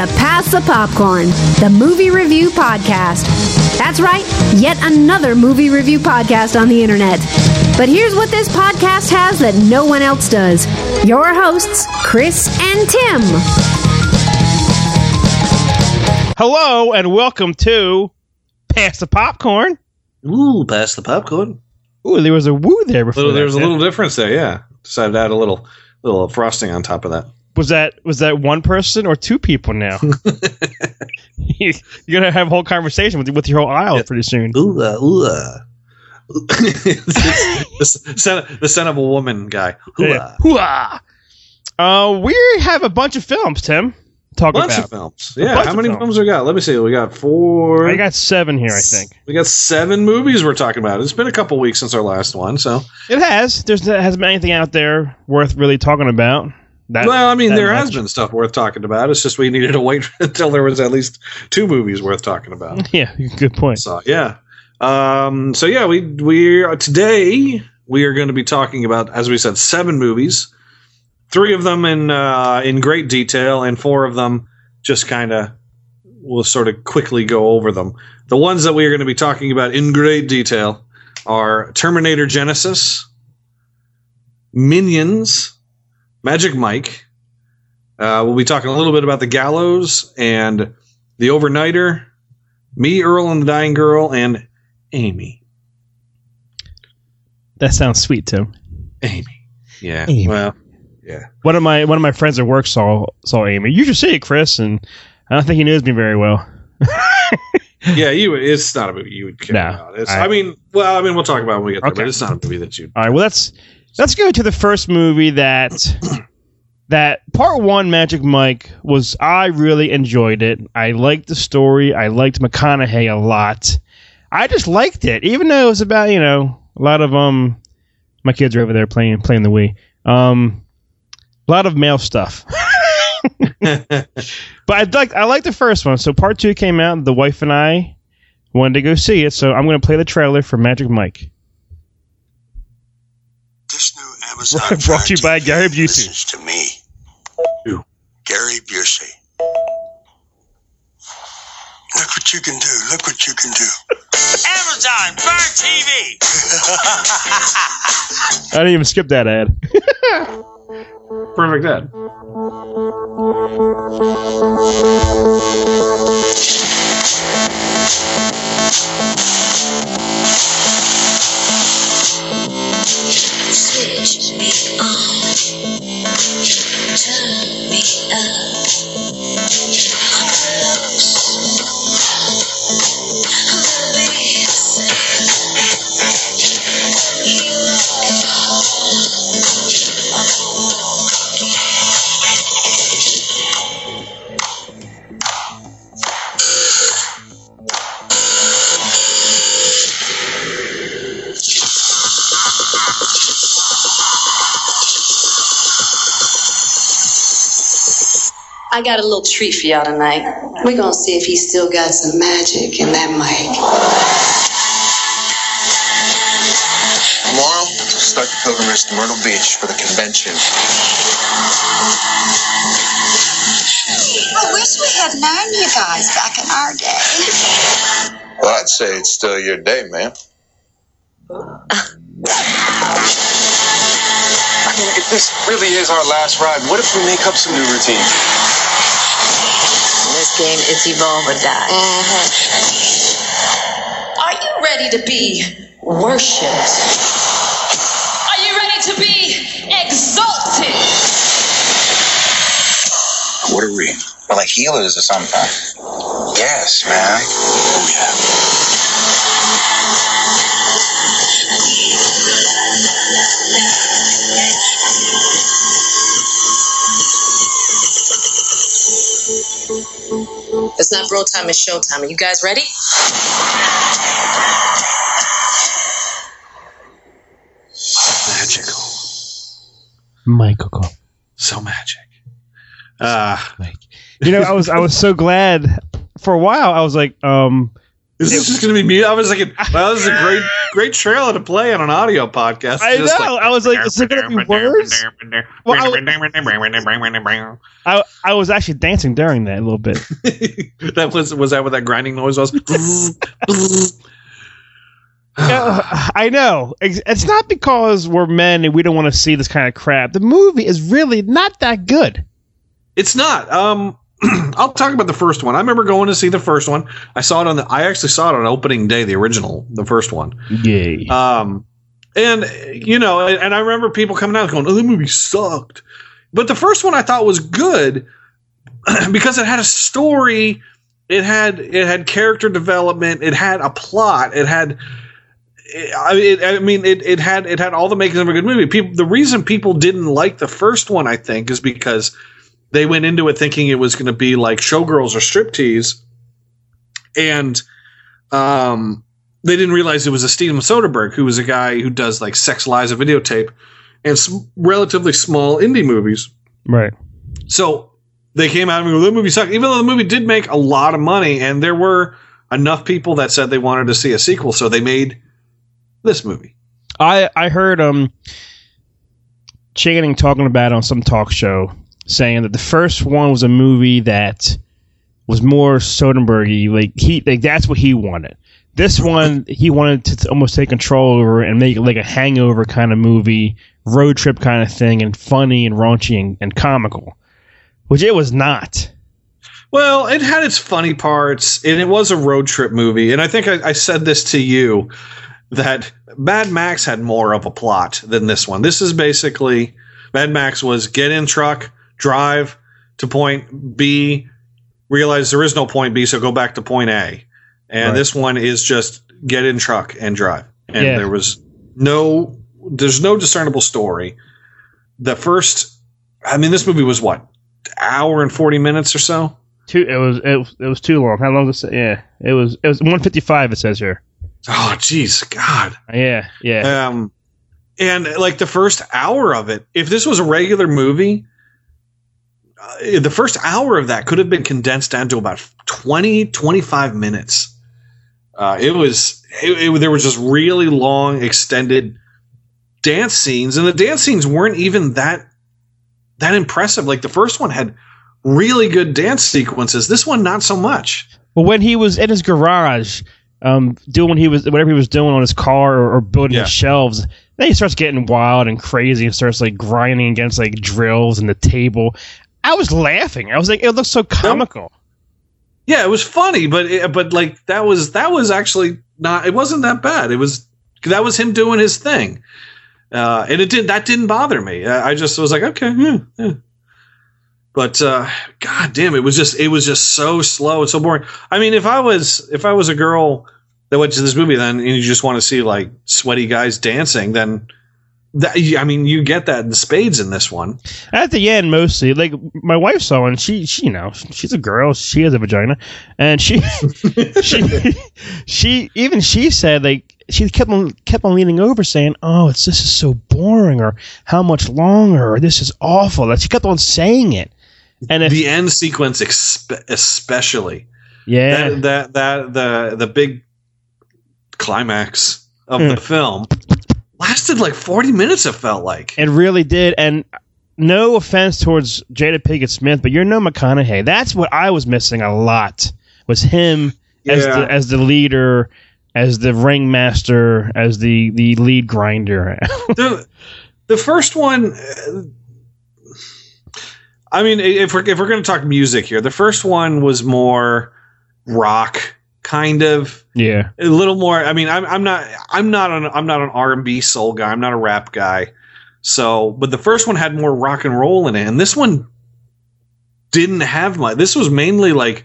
to Pass the Popcorn, the movie review podcast. That's right, yet another movie review podcast on the internet. But here's what this podcast has that no one else does your hosts, Chris and Tim. Hello and welcome to Pass the Popcorn. Ooh, pass the popcorn. Ooh, there was a woo there before. Little, that, there's a little difference there, yeah. Decided to add a little little frosting on top of that. Was that was that one person or two people now? You're gonna have a whole conversation with with your whole aisle pretty soon. Ooh, uh, ooh, uh. the, son, the son of a woman guy. Ooh, Yeah. Hooah! Uh, we have a bunch of films, Tim. Talk bunch about. of films. Yeah, how many films. films we got? Let me see. We got four. I got seven here, I think. We got seven movies we're talking about. It's been a couple weeks since our last one, so It has. There's there hasn't been anything out there worth really talking about. That, well, I mean, there has been stuff worth talking about. It's just we needed to wait until there was at least two movies worth talking about. Yeah, good point. So yeah, um, so yeah, we we are today we are going to be talking about, as we said, seven movies. Three of them in uh, in great detail, and four of them just kind of we'll sort of quickly go over them. The ones that we are going to be talking about in great detail are Terminator Genisys, Minions, Magic Mike. Uh, we'll be talking a little bit about the Gallows and the Overnighter, Me, Earl, and the Dying Girl, and Amy. That sounds sweet, Tim. Amy. Yeah. Amy. Well, yeah. One of my one of my friends at work saw saw Amy. You should see it, Chris, and I don't think he knows me very well. Yeah, you. It's not a movie you would care No, about. It's, I- I, mean, well, I mean, we'll talk about it when we get there, but it's not a movie that you. All right, well let's let's go to the first movie that that part one Magic Mike was I really enjoyed it. I liked the story. I liked McConaughey a lot. I just liked it, even though it was about you know a lot of um my kids are over there playing playing the Wii. Um, a lot of male stuff. But I like I like the first one. So part two came out. The wife and I wanted to go see it. So I'm going to play the trailer for Magic Mike. This new Amazon Brought to you by TV Gary Busey. listens to me. Who? Gary Busey. Look what you can do. Look what you can do. Amazon Fire TV. I didn't even skip that ad. Perfect Ed. Switch me on. Turn me up. Close. I got a little treat for y'all tonight. We're gonna see if he still got some magic in that mic. Tomorrow, we'll start the pilgrimage to Myrtle Beach for the convention. I wish we had known you guys back in our day. Well, I'd say it's still your day, man. I mean, if this really is our last ride, what if we make up some new routines? This game is evolve or die. Mm-hmm. Are you ready to be worshipped? Are you ready to be exalted? What are we? We're like healers or something. Yes, man. Oh, yeah. It's not bro time, it's show time. Are you guys ready? Magical. Michael. So magic. Uh, You know, I was I was so glad for a while. I was like, um, Is this just going to be me? I was like, well, this is a great, great trailer to play on an audio podcast. I know. I was like, is it gonna be worse? Well, I, I, I was actually dancing during that a little bit. that was was that what that grinding noise was? Yeah, I know. It's not because we're men and we don't want to see this kind of crap. The movie is really not that good. It's not. Um, I'll talk about the first one. I remember going to see the first one. I saw it on the. I actually saw it on opening day, the original, the first one. Yay. Um, and you know, and, and I remember people coming out going, "Oh, the movie sucked," but the first one I thought was good because it had a story, it had it had character development, it had a plot, it had. I it, I mean, it, it had it had all the makings of a good movie. People, the reason people didn't like the first one, I think, is because they went into it thinking it was going to be like Showgirls or Striptease, and um, they didn't realize it was a Steven Soderbergh, who was a guy who does like Sex Lies, a videotape, and some relatively small indie movies. Right. So they came out and the movie sucked, even though the movie did make a lot of money, and there were enough people that said they wanted to see a sequel, so they made this movie. I I heard um Channing talking about it on some talk show saying that the first one was a movie that was more Soderberghy, like he like that's what he wanted. This one he wanted to almost take control over and make like a hangover kind of movie, road trip kind of thing, and funny and raunchy and, and comical, which it was not. Well, it had its funny parts, and it was a road trip movie. And I think I, I said this to you that Mad Max had more of a plot than this one. This is basically Mad Max was get in truck, drive to point B, realize there is no point B, so go back to point A. And Right. this one is just get in truck and drive. And Yeah. there was no there's no discernible story. The first I mean this movie was what? Hour and 40 minutes or so? Too it was it, was- it was too long. How long does it? Yeah, it was it was one fifty five. It says here. Oh jeez, god. Yeah, yeah. Um, and like the first hour of it, if this was a regular movie, uh, the first hour of that could have been condensed down to about 20, 25 minutes. Uh, it was, it, it- there was just really long, extended dance scenes, and the dance scenes weren't even that that impressive. Like the first one had really good dance sequences. This one, not so much. Well, when he was in his garage, um, doing what he was whatever he was doing on his car or, or building Yeah. his shelves, then he starts getting wild and crazy and starts like grinding against like drills and the table. I was laughing. I was like, it looks so comical. Yeah, it was funny, but it, but like that was that was actually not. It wasn't that bad. It was that was him doing his thing, uh, and it did that didn't bother me. I, I just was like, okay, yeah, yeah. But uh, god damn, it was just it was just so slow and so boring. I mean, if I was if I was a girl that went to this movie, then and you just want to see like sweaty guys dancing, then that I mean, you get that in spades in this one. At the end, mostly, like my wife saw one. She, she, you know, she's a girl. She has a vagina, and she, she, she, even she said like she kept on kept on leaning over, saying, "Oh, it's this is so boring," or "How much longer?" or "This is awful." That she kept on saying it, and if the end sequence, expe- especially. yeah, that, that that the the big climax of Hmm. the film lasted like 40 minutes it felt like it really did. And no offense towards Jada Pinkett Smith, but you're no McConaughey. That's what I was missing a lot. Was him as the as the leader, as the ringmaster, as the the lead grinder. the the first one uh, i mean if we're if we're going to talk music here the first one was more rock kind of yeah, a little more i mean i'm, I'm not i'm not an i'm not an r&b soul guy. I'm not a rap guy. So but the first one had more rock and roll in it. And this one didn't have much. This was mainly like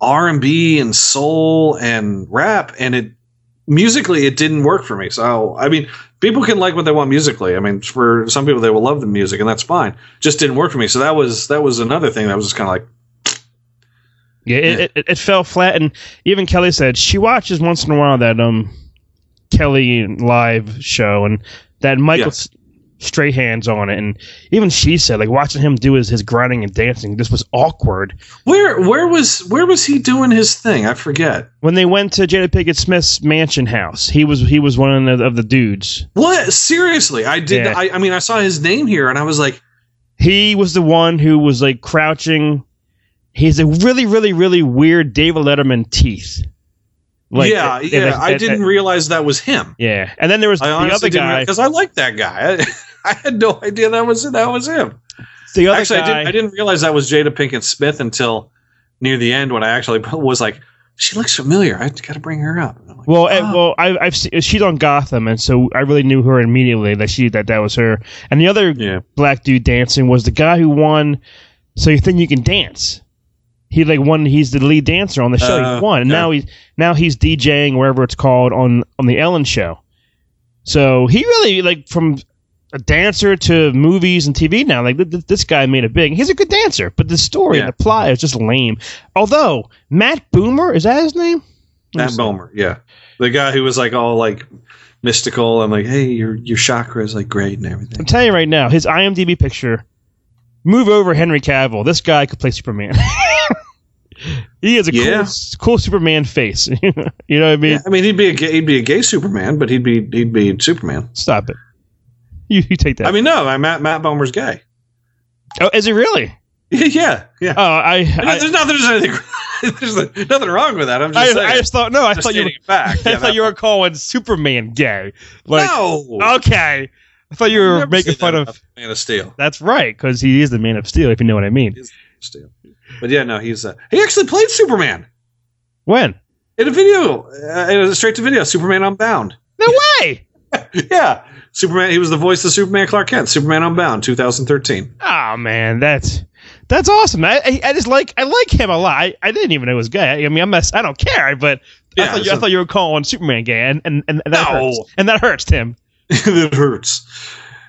r&b and soul and rap. And it musically it didn't work for me. So i mean people can like what they want musically. I mean for some people they will love the music and that's fine. Just didn't work for me. So that was that was another thing that was just kind of like yeah. It, it, it fell flat, and even Kelly said she watches once in a while that um Kelly live show, and that Michael Strahan's on it. And even she said, like watching him do his, his grinding and dancing, this was awkward. Where where was where was he doing his thing? I forget. When they went to Jada Pinkett Smith's mansion house, he was he was one of the, of the dudes. What seriously? I did. Yeah. I, I mean, I saw his name here, and I was like, He was the one who was like crouching. He's a really, really, really weird David Letterman teeth. yeah, uh, yeah. like, I uh, didn't realize that was him. Yeah, and then there was I the other guy. because I like that guy. I, I had no idea that was that was him. The other actually, guy. I didn't. I didn't realize that was Jada Pinkett Smith until near the end when I actually was like, she looks familiar. I got to bring her up. Like, Well, eh, "Oh." well, I, I've seen, she's on Gotham, and so I really knew her immediately that she that that was her. And the other yeah, black dude dancing was the guy who won. So you think you can dance? He like won. He's the lead dancer on the show. Uh, he won, and yeah. now he's now he's DJing wherever it's called on on the Ellen show. So he really like from a dancer to movies and TV now. Like th- th- this guy made it big. He's a good dancer, but the story and the plot is just lame. Although Matt Bomer is that his name? Matt Bomer Yeah, the guy who was like all like mystical and like, hey, your your chakra is like great and everything. I'm telling you right now, his IMDb picture. Move over Henry Cavill. This guy could play Superman. he has a Yeah. cool, cool Superman face. you know what I mean? Yeah, I mean, he'd be a gay, he'd be a gay Superman, but he'd be he'd be Superman. Stop it. You, you take that. I mean, no, Matt Matt Bomer's gay. oh, is he really? yeah, yeah. Oh, I, I, there's nothing. There's anything. There's nothing wrong with that. I'm just I, saying. I just thought no. I Just thought you. Were, fact. I Yeah, thought you were calling Superman gay. Like, no. okay. I thought you were making fun of. Man of Steel. That's right, because he is the Man of Steel. If you know what I mean. Steel. But yeah, no, he's uh, he actually played Superman When? in a video, uh, in a straight to video. Superman Unbound. No way. yeah, Superman. He was the voice of Superman Clark Kent. Superman Unbound, 2013. Oh man, that's that's awesome. I, I, I just like I like him a lot. I, I didn't even know he was gay. I mean, I'm not, I don't care, but I, thought you, I thought you were calling Superman gay, and and, and that No. hurts. And that hurts, Tim. it hurts.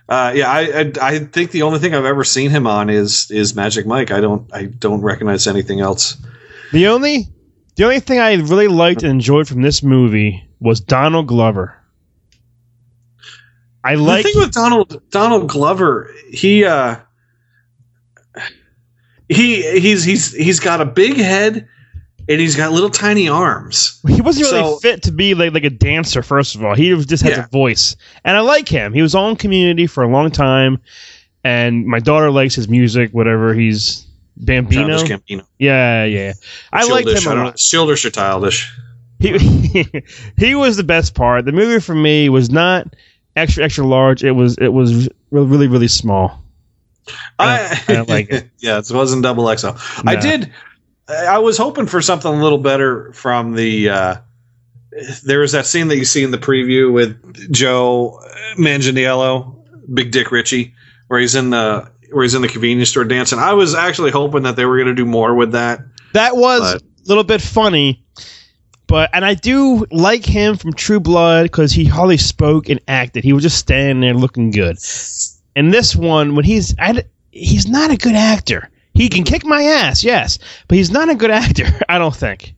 Uh, yeah, I, I I think the only thing I've ever seen him on is is Magic Mike. I don't I don't recognize anything else. The only the only thing I really liked and enjoyed from this movie was Donald Glover. I like the thing with Donald Donald Glover, he uh he he's he's he's got a big head and he's got little tiny arms. he wasn't really so- fit to be like like a dancer. First of all, he just has Yeah. a voice, and I like him. He was on Community for a long time, and my daughter likes his music. Whatever he's Gambino. Yeah, yeah. I like him I a don't know, lot. Childish or childish. He he was the best part. The movie for me was not extra extra large. It was it was really really, really small. I- I don't like it. yeah, it wasn't double XL. I did. I was hoping for something a little better from the. Uh, there was that scene that you see in the preview with Joe Manganiello, Big Dick Ritchie, where he's in the where he's in the convenience store dancing. I was actually hoping that they were going to do more with that. That was But- a little bit funny, but and I do like him from True Blood because he hardly spoke and acted. He was just standing there looking good. And this one, when he's I, he's not a good actor. He can kick my ass, yes, but he's not a good actor. I don't think.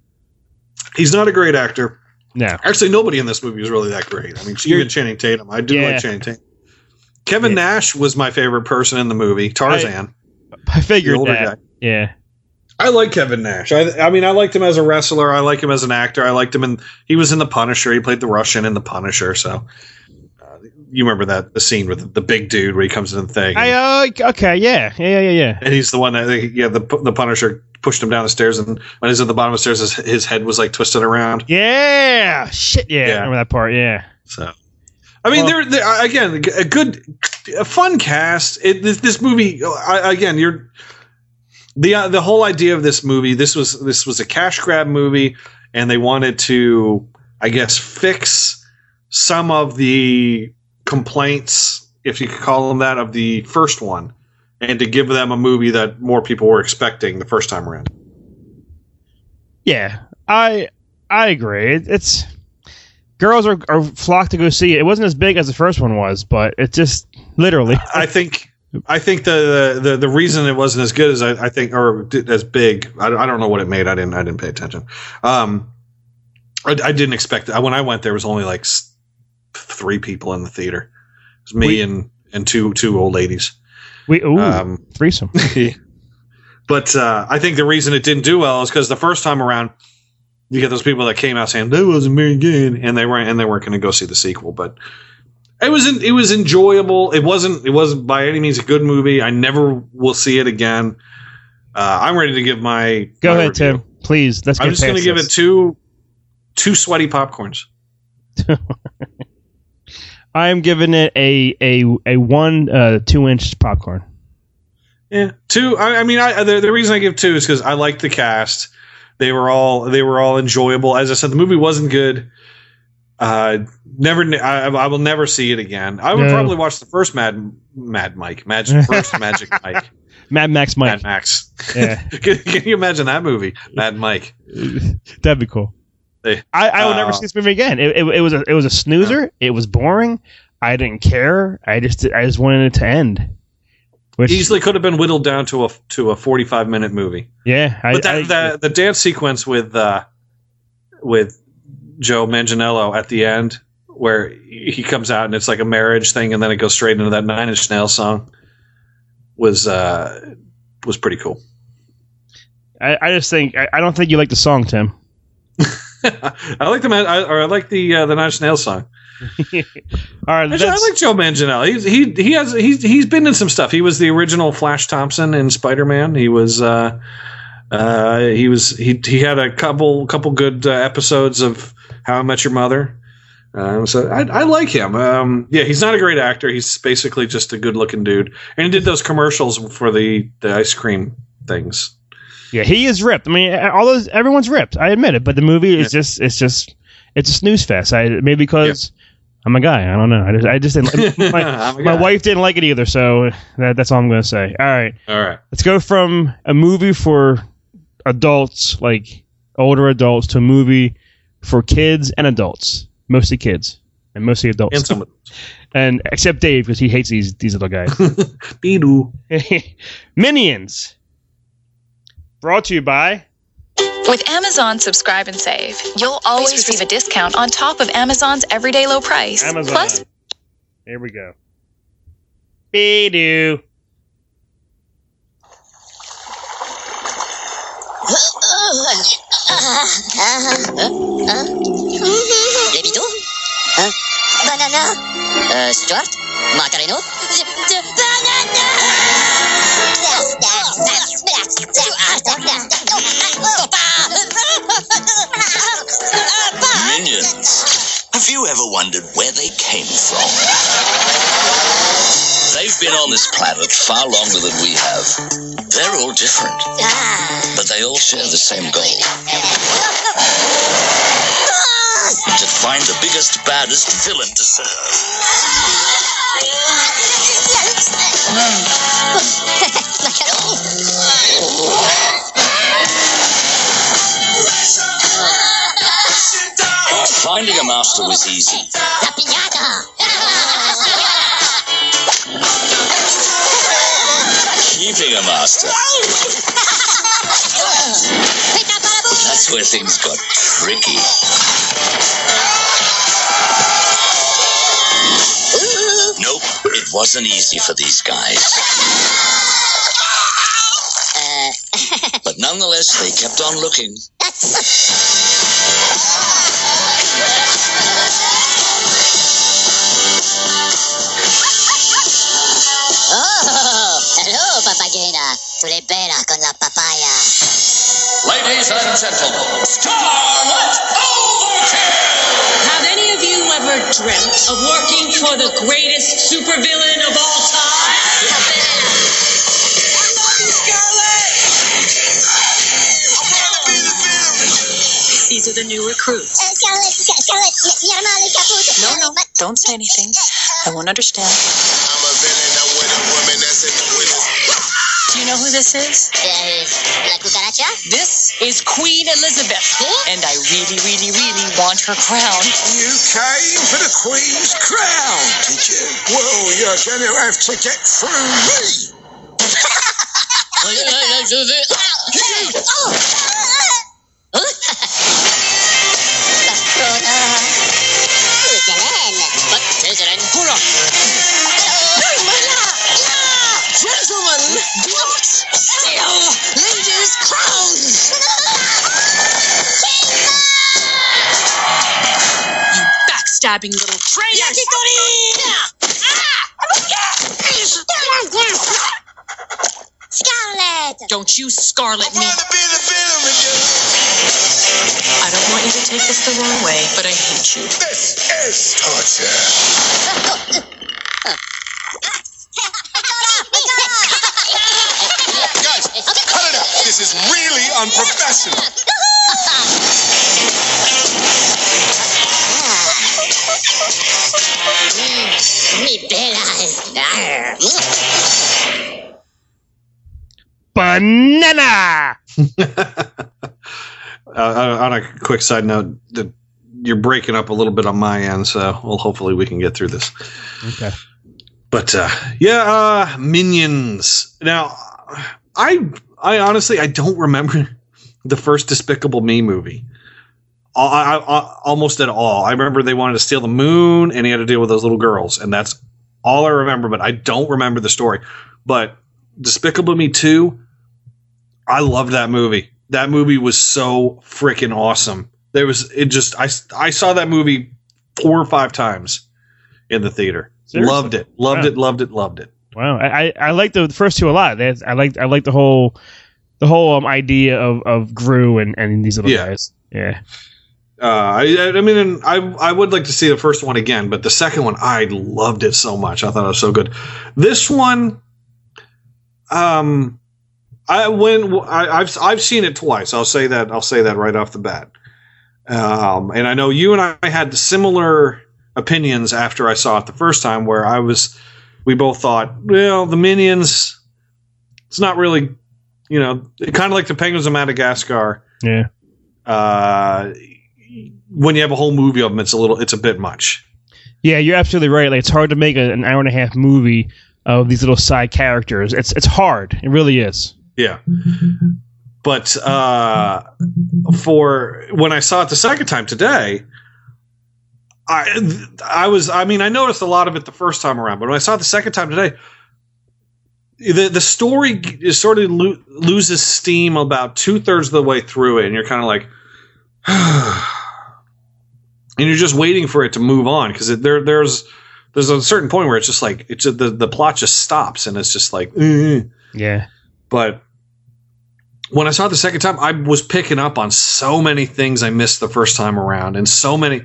He's not a great actor. No. Actually, nobody in this movie is really that great. I mean, even Channing Tatum. I do Yeah. like Channing Tatum. Kevin Yeah. Nash was my favorite person in the movie. Tarzan. I figured The older that. guy. Yeah. I like Kevin Nash. I, I mean, I liked him as a wrestler. I like him as an actor. I liked him in. He was in the Punisher. He played the Russian in the Punisher. So, you remember that the scene with the big dude where he comes in the thing, I uh, okay, yeah, yeah, yeah, yeah. and he's the one that yeah the the Punisher pushed him down the stairs, and when he's at the bottom of the stairs, his, his head was like twisted around. Yeah, shit, yeah. Yeah. I remember that part. Yeah. So, I mean, Well- there, there again a good, a fun cast. It, this, this movie I, again, you're the uh, the whole idea of this movie. This was this was a cash grab movie, and they wanted to, I guess, fix some of the complaints, if you could call them that, of the first one, and to give them a movie that more people were expecting the first time around. Yeah, I I agree. It, it's girls are, are flocked to go see it. It wasn't as big as the first one was, but it just literally. I think I think the, the the reason it wasn't as good as I, I think or as big. I, I don't know what it made. I didn't I didn't pay attention. Um, I, I didn't expect it. when I went there was only like three people in the theater. It was me We- and and two two old ladies. We ooh Um, threesome. but uh, I think the reason it didn't do well is because the first time around, you get those people that came out saying that wasn't very good, and they weren't and they weren't going to go see the sequel. But it was it was enjoyable. It wasn't it wasn't by any means a good movie. I never will see it again. Uh, I'm ready to give my Go my ahead, review. Tim. Please, let's I'm just going to give it two two sweaty popcorns. I am giving it a a a one uh, two inch popcorn. Yeah, two. I, I mean, I, the, the reason I give two is because I like the cast. They were all they were all enjoyable. As I said, the movie wasn't good. Uh, never. I, I will never see it again. I would No. probably watch the first Mad Mad Mike Magic first Magic Mike Mad Max Mike. Mad Max. Yeah, can, can you imagine that movie, Mad Mike? that'd be cool. I, I will never uh, see this movie again. It, it, it was a it was a snoozer. It was boring. I didn't care. I just I just wanted it to end. Which Easily could have been whittled down to a to a 45 minute movie. yeah, I, But that, I- the the dance sequence with uh, with Joe Manganiello at the end, where he comes out and it's like a marriage thing, and then it goes straight into that Nine Inch Nails song, was uh, was pretty cool. I, I just think I, I don't think you like the song, Tim. I like the man, I, or I like the uh, the Nine Inch Nails song. All right, Actually, I like Joe Manganiello. He's, he he has he's he's been in some stuff. He was the original Flash Thompson in Spider Man. He was. Uh, uh, he was he he had a couple couple good uh, episodes of How I Met Your Mother. Um, so I, I like him. Um, yeah, he's not a great actor. He's basically just a good looking dude. And he did those commercials for the, the ice cream things. Yeah, he is ripped. I mean, all those everyone's ripped. I admit it, but the movie is just it's just it's a snooze fest. I maybe because I'm a guy. I don't know. I just, I just didn't. My, my wife didn't like it either, so that, that's all I'm going to say. All right, All right. let's go from a movie for adults, like older adults, to a movie for kids and adults, mostly kids and mostly adults, And some and except Dave because he hates these these little guys. Minions. Brought to you by With Amazon Subscribe and Save, you'll always receive a discount on top of Amazon's everyday low price. Amazon. Plus, Here we go. Beedoo. Lébito Hein Banana Euh, Stuart Macareno Minions. Have you ever wondered where they came from? They've been on this planet far longer than we have. They're all different, but they all share the same goal. To find the biggest, baddest villain to serve. Finding a master was easy. La piñata Keeping a master. That's where things got tricky. Nope, it wasn't easy for these guys. Uh, but nonetheless, they kept on looking. Papagena. Tu le bella con la papaya. Ladies and gentlemen, Scarlet Overkill! Have any of you ever dreamt of working for the greatest supervillain of all time? These are the new recruits. Uh, Scarlett, Scarlett, mi hermano el caputo. no, no, don't say anything. I won't understand. Do you know who this is? La cucaracha? This is Queen Elizabeth. And I really, really, really want her crown. You came for the Queen's crown, did you? Well, you're going to have to get through me. Backstabbing little traitor. Scarlet! Don't you scarlet me. I don't want you to take this the wrong way, but I hate you. This is torture. Guys, cut it out. This is really unprofessional. Banana. Uh, on a quick side note, the, you're breaking up a little bit on my end, so well, hopefully we can get through this. Okay. But uh, yeah, uh, Minions. Now, I I honestly I don't remember the first Despicable Me movie. I, I, I, almost at all. I remember they wanted to steal the moon, and he had to deal with those little girls, and that's all I remember. But I don't remember the story. But Despicable Me two, I loved that movie. That movie was so freaking awesome. There was it just I I saw that movie four or five times in the theater. Seriously? Loved it. Loved Wow. it. Loved it. Loved it. Wow, I I, I like the, the first two a lot. I like I like the whole the whole um, idea of, of Gru and, and these little Yeah. guys. Yeah, Uh, I, I mean, I I would like to see the first one again, but the second one I loved it so much. I thought it was so good. This one, um, I when I, I've I've seen it twice. I'll say that I'll say that right off the bat. Um, and I know you and I had similar opinions after I saw it the first time, where I was, we both thought, well, the minions, it's not really, you know, kind of like the penguins of Madagascar yeah. uh, when you have a whole movie of them, it's a little, it's a bit much. Yeah, you're absolutely right. Like it's hard to make a, an hour and a half movie of these little side characters. It's it's hard. It really is. Yeah. But uh, for when I saw it the second time today, I I was I mean I noticed a lot of it the first time around, but when I saw it the second time today, the the story is sort of lo- loses steam about two thirds of the way through it, and you're kind of like, and you're just waiting for it to move on because there there's there's a certain point where it's just like it's the the plot just stops and it's just like. "Eh." Yeah. but when I saw it the second time, I was picking up on so many things I missed the first time around, and so many,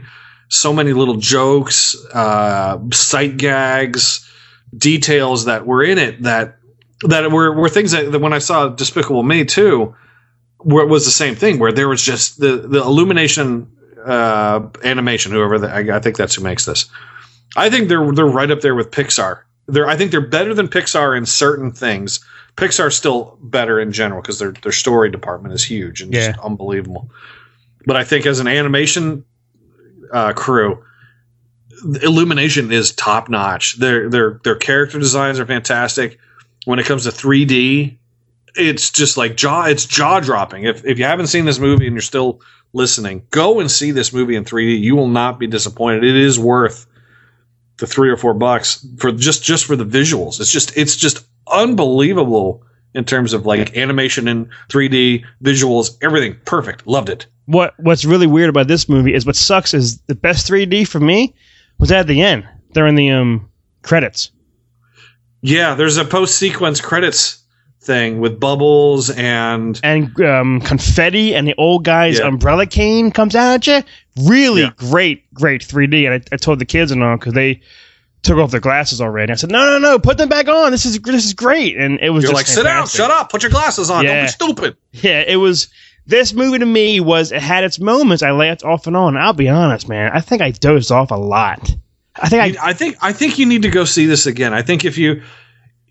so many little jokes, uh, sight gags, details that were in it that that were were things that, that when I saw Despicable Me too, where it was the same thing where there was just the the illumination uh, animation. Whoever the, I, I think that's who makes this. I think they're they're right up there with Pixar. They're I think they're better than Pixar in certain things. Pixar's still better in general because their their story department is huge and just unbelievable. But I think as an animation uh, crew, Illumination is top notch. Their their their character designs are fantastic. When it comes to 3D, it's just like jaw it's jaw dropping. If if you haven't seen this movie and you're still listening, go and see this movie in 3D. You will not be disappointed. It is worth the three or four bucks for just just for the visuals. It's just it's just unbelievable in terms of like animation and 3D visuals, everything perfect. Loved it. What What's really weird about this movie is what sucks is the best 3D for me was at the end during the um credits. Yeah, there's a post sequence credits thing with bubbles and and um, confetti and the old guy's Yeah. umbrella cane comes out at you. Really great, great 3D. And I, I told the kids and all because they took off their glasses already. I said, no, no, no, put them back on. This is this is great. And it was You're just like, sit down, shut up, put your glasses on, Yeah. don't be stupid. Yeah, it was. This movie to me was it had its moments. I laughed off and on. I'll be honest, man. I think I dozed off a lot. I think I, I think I think you need to go see this again. I think if you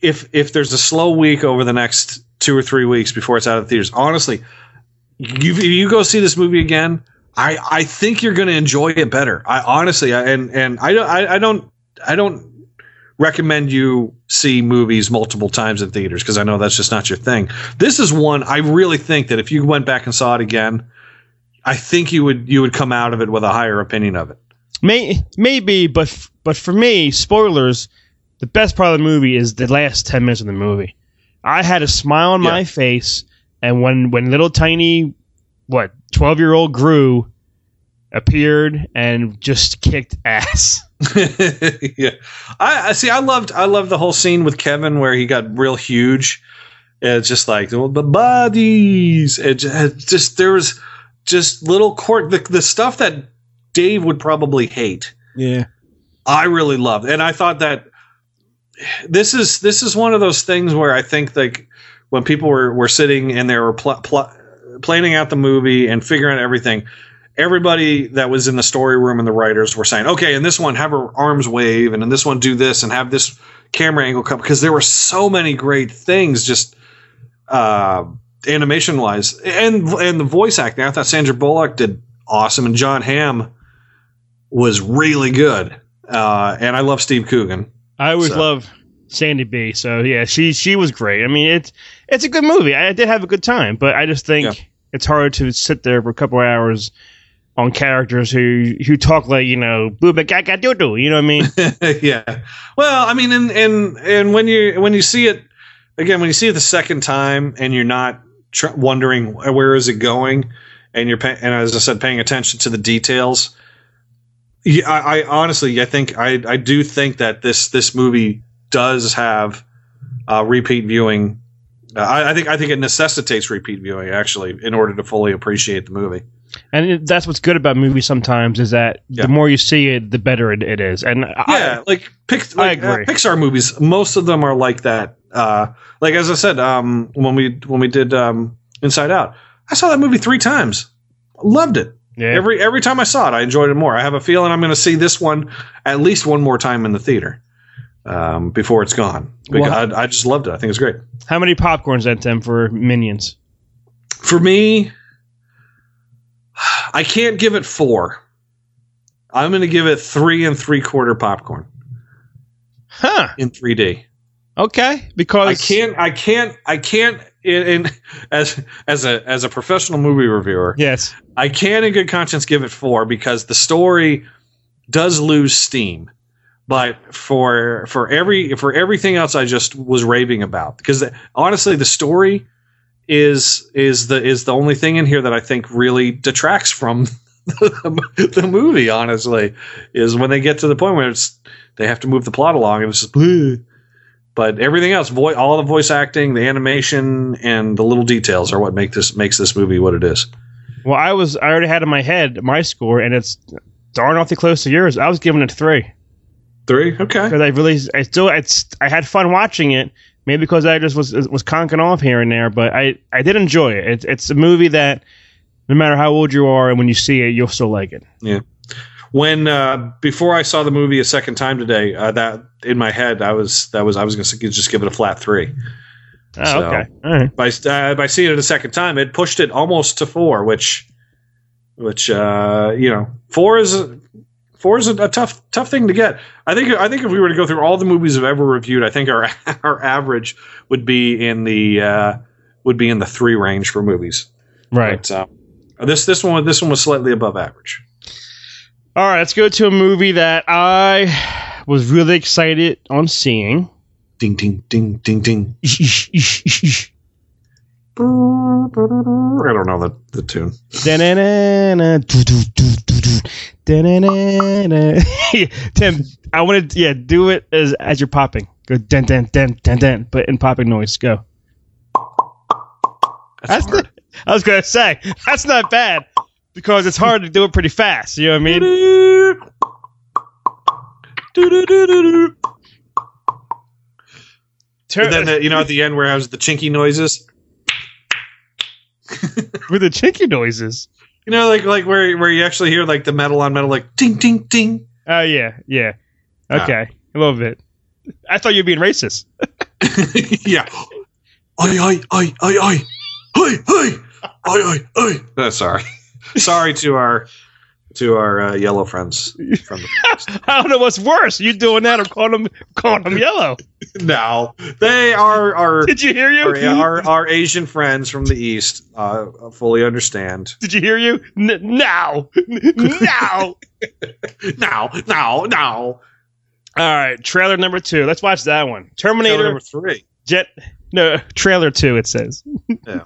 if if there's a slow week over the next two or three weeks before it's out of theaters, honestly, you you go see this movie again, I I think you're going to enjoy it better. I honestly, I, and and I don't I, I don't I don't recommend you see movies multiple times in theaters because I know that's just not your thing. This is one I really think that if you went back and saw it again, I think you would you would come out of it with a higher opinion of it. May, maybe, but but for me, spoilers. The best part of the movie is the last ten minutes of the movie. I had a smile on my face, and when when little tiny, what twelve year old Gru, appeared and just kicked ass. yeah, I, I see. I loved I loved the whole scene with Kevin where he got real huge. It's just like well, the bodies. It just, it just there was just little court the, the stuff that Dave would probably hate. Yeah. I really loved, and I thought that this is this is one of those things where I think like when people were were sitting and they were pl- pl- planning out the movie and figuring out everything, everybody that was in the story room and the writers were saying, okay, in this one have her arms wave, and in this one do this, and have this camera angle come because there were so many great things just uh, animation wise, and and the voice acting. I thought Sandra Bullock did awesome, and Jon Hamm was really good. Uh, and I love Steve Coogan. I always So- love Sandy B. So yeah, she she was great. I mean, it's it's a good movie. I did have a good time, but I just think it's hard to sit there for a couple of hours on characters who who talk like you know booba gaga doo doo. You know what I mean? yeah. Well, I mean, and and and when you when you see it again, when you see it the second time, and you're not tr- wondering where is it going, and you're pay- and as I said, paying attention to the details. Yeah, I, I honestly, I think I I do think that this this movie does have uh, repeat viewing. Uh, I, I think I think it necessitates repeat viewing actually in order to fully appreciate the movie. and it, that's what's good about movies. Sometimes is that the more you see it, the better it, it is. And I, yeah, like, Pix- like uh, agree. Pixar movies, most of them are like that. Uh, like as I said, um, when we when we did um, Inside Out, I saw that movie three times. Loved it. Yeah. Every every time I saw it, I enjoyed it more. I have a feeling I'm going to see this one at least one more time in the theater um, before it's gone. Because I, I just loved it. I think it's great. how many popcorns then Tim for Minions? For me, I can't give it four. I'm going to give it three and three quarter popcorn. Huh. In 3D. Okay, because I can't, I can't, I can't. In, in as as a as a professional movie reviewer, yes, I can in good conscience give it four because the story does lose steam. But for for every for everything else, I just was raving about because the, honestly, the story is is the is the only thing in here that I think really detracts from the, the movie. Honestly, is when they get to the point where it's they have to move the plot along and it's just. "Bleh." But everything else, vo- all the voice acting, the animation, and the little details are what make this makes this movie what it is. Well, I was I already had in my head my score, and it's darn awfully close to yours. I was giving it three. Three, okay. Because I really, I still, it's, I had fun watching it. Maybe because I just was was conking off here and there, but I I did enjoy it. It's it's a movie that no matter how old you are, and when you see it, you'll still like it. Yeah. When uh, before I saw the movie a second time today, uh, that in my head I was that was I was going to just give it a flat three. Oh, So, okay. All right. By uh, by seeing it a second time, it pushed it almost to four, which which uh, you know four is four is a, a tough tough thing to get. I think I think if we were to go through all the movies I've ever reviewed, I think our our average would be in the uh, would be in the three range for movies. Right. But, uh, this this one this one was slightly above average. All right, let's go to a movie that I was really excited on seeing. Ding ding ding ding ding. I don't know the, the tune. Tim, I want to yeah do it as as you're popping. Go den den den den den, but in popping noise. Go. That's, not, I was gonna say that's not bad because it's hard to do it pretty fast. You know what I mean? And then the, you know at the end where it has the chinky noises. With the chinky noises. You know, like like where where you actually hear like the metal on metal, like ding ding ding. Oh yeah, yeah. Ah. Okay, a little bit. I thought you were being racist. yeah. Oi oi oi oi oi. Oi oi oi oi oi. No, sorry, sorry to our to our uh, yellow friends from the past. I don't know what's worse. You doing that or calling them calling them yellow? No, they are our. Did you hear you? Our, our, our Asian friends from the east uh, fully understand. Did you hear you? N- now, now, now, now, now. All right, trailer number two. Let's watch that one. Terminator Trailer number three. Jet. No, trailer two. It says. Yeah.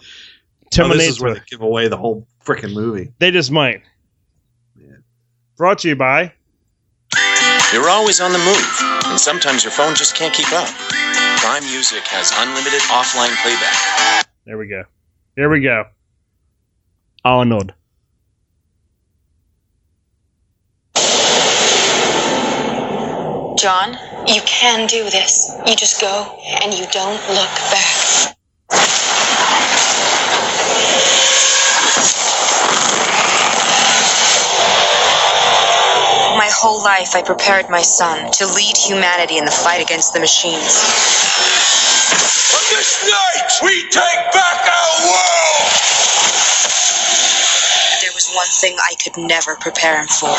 Terminator. Oh, this is where they give away the whole freaking movie. They just might. Brought to you by. You're always on the move, and sometimes your phone just can't keep up. Prime Music has unlimited offline playback. There we go. Here we go. Arnold. John, you can do this. You just go and you don't look back. Whole life, I prepared my son to lead humanity in the fight against the machines. This night, we take back our world! There was one thing I could never prepare him for.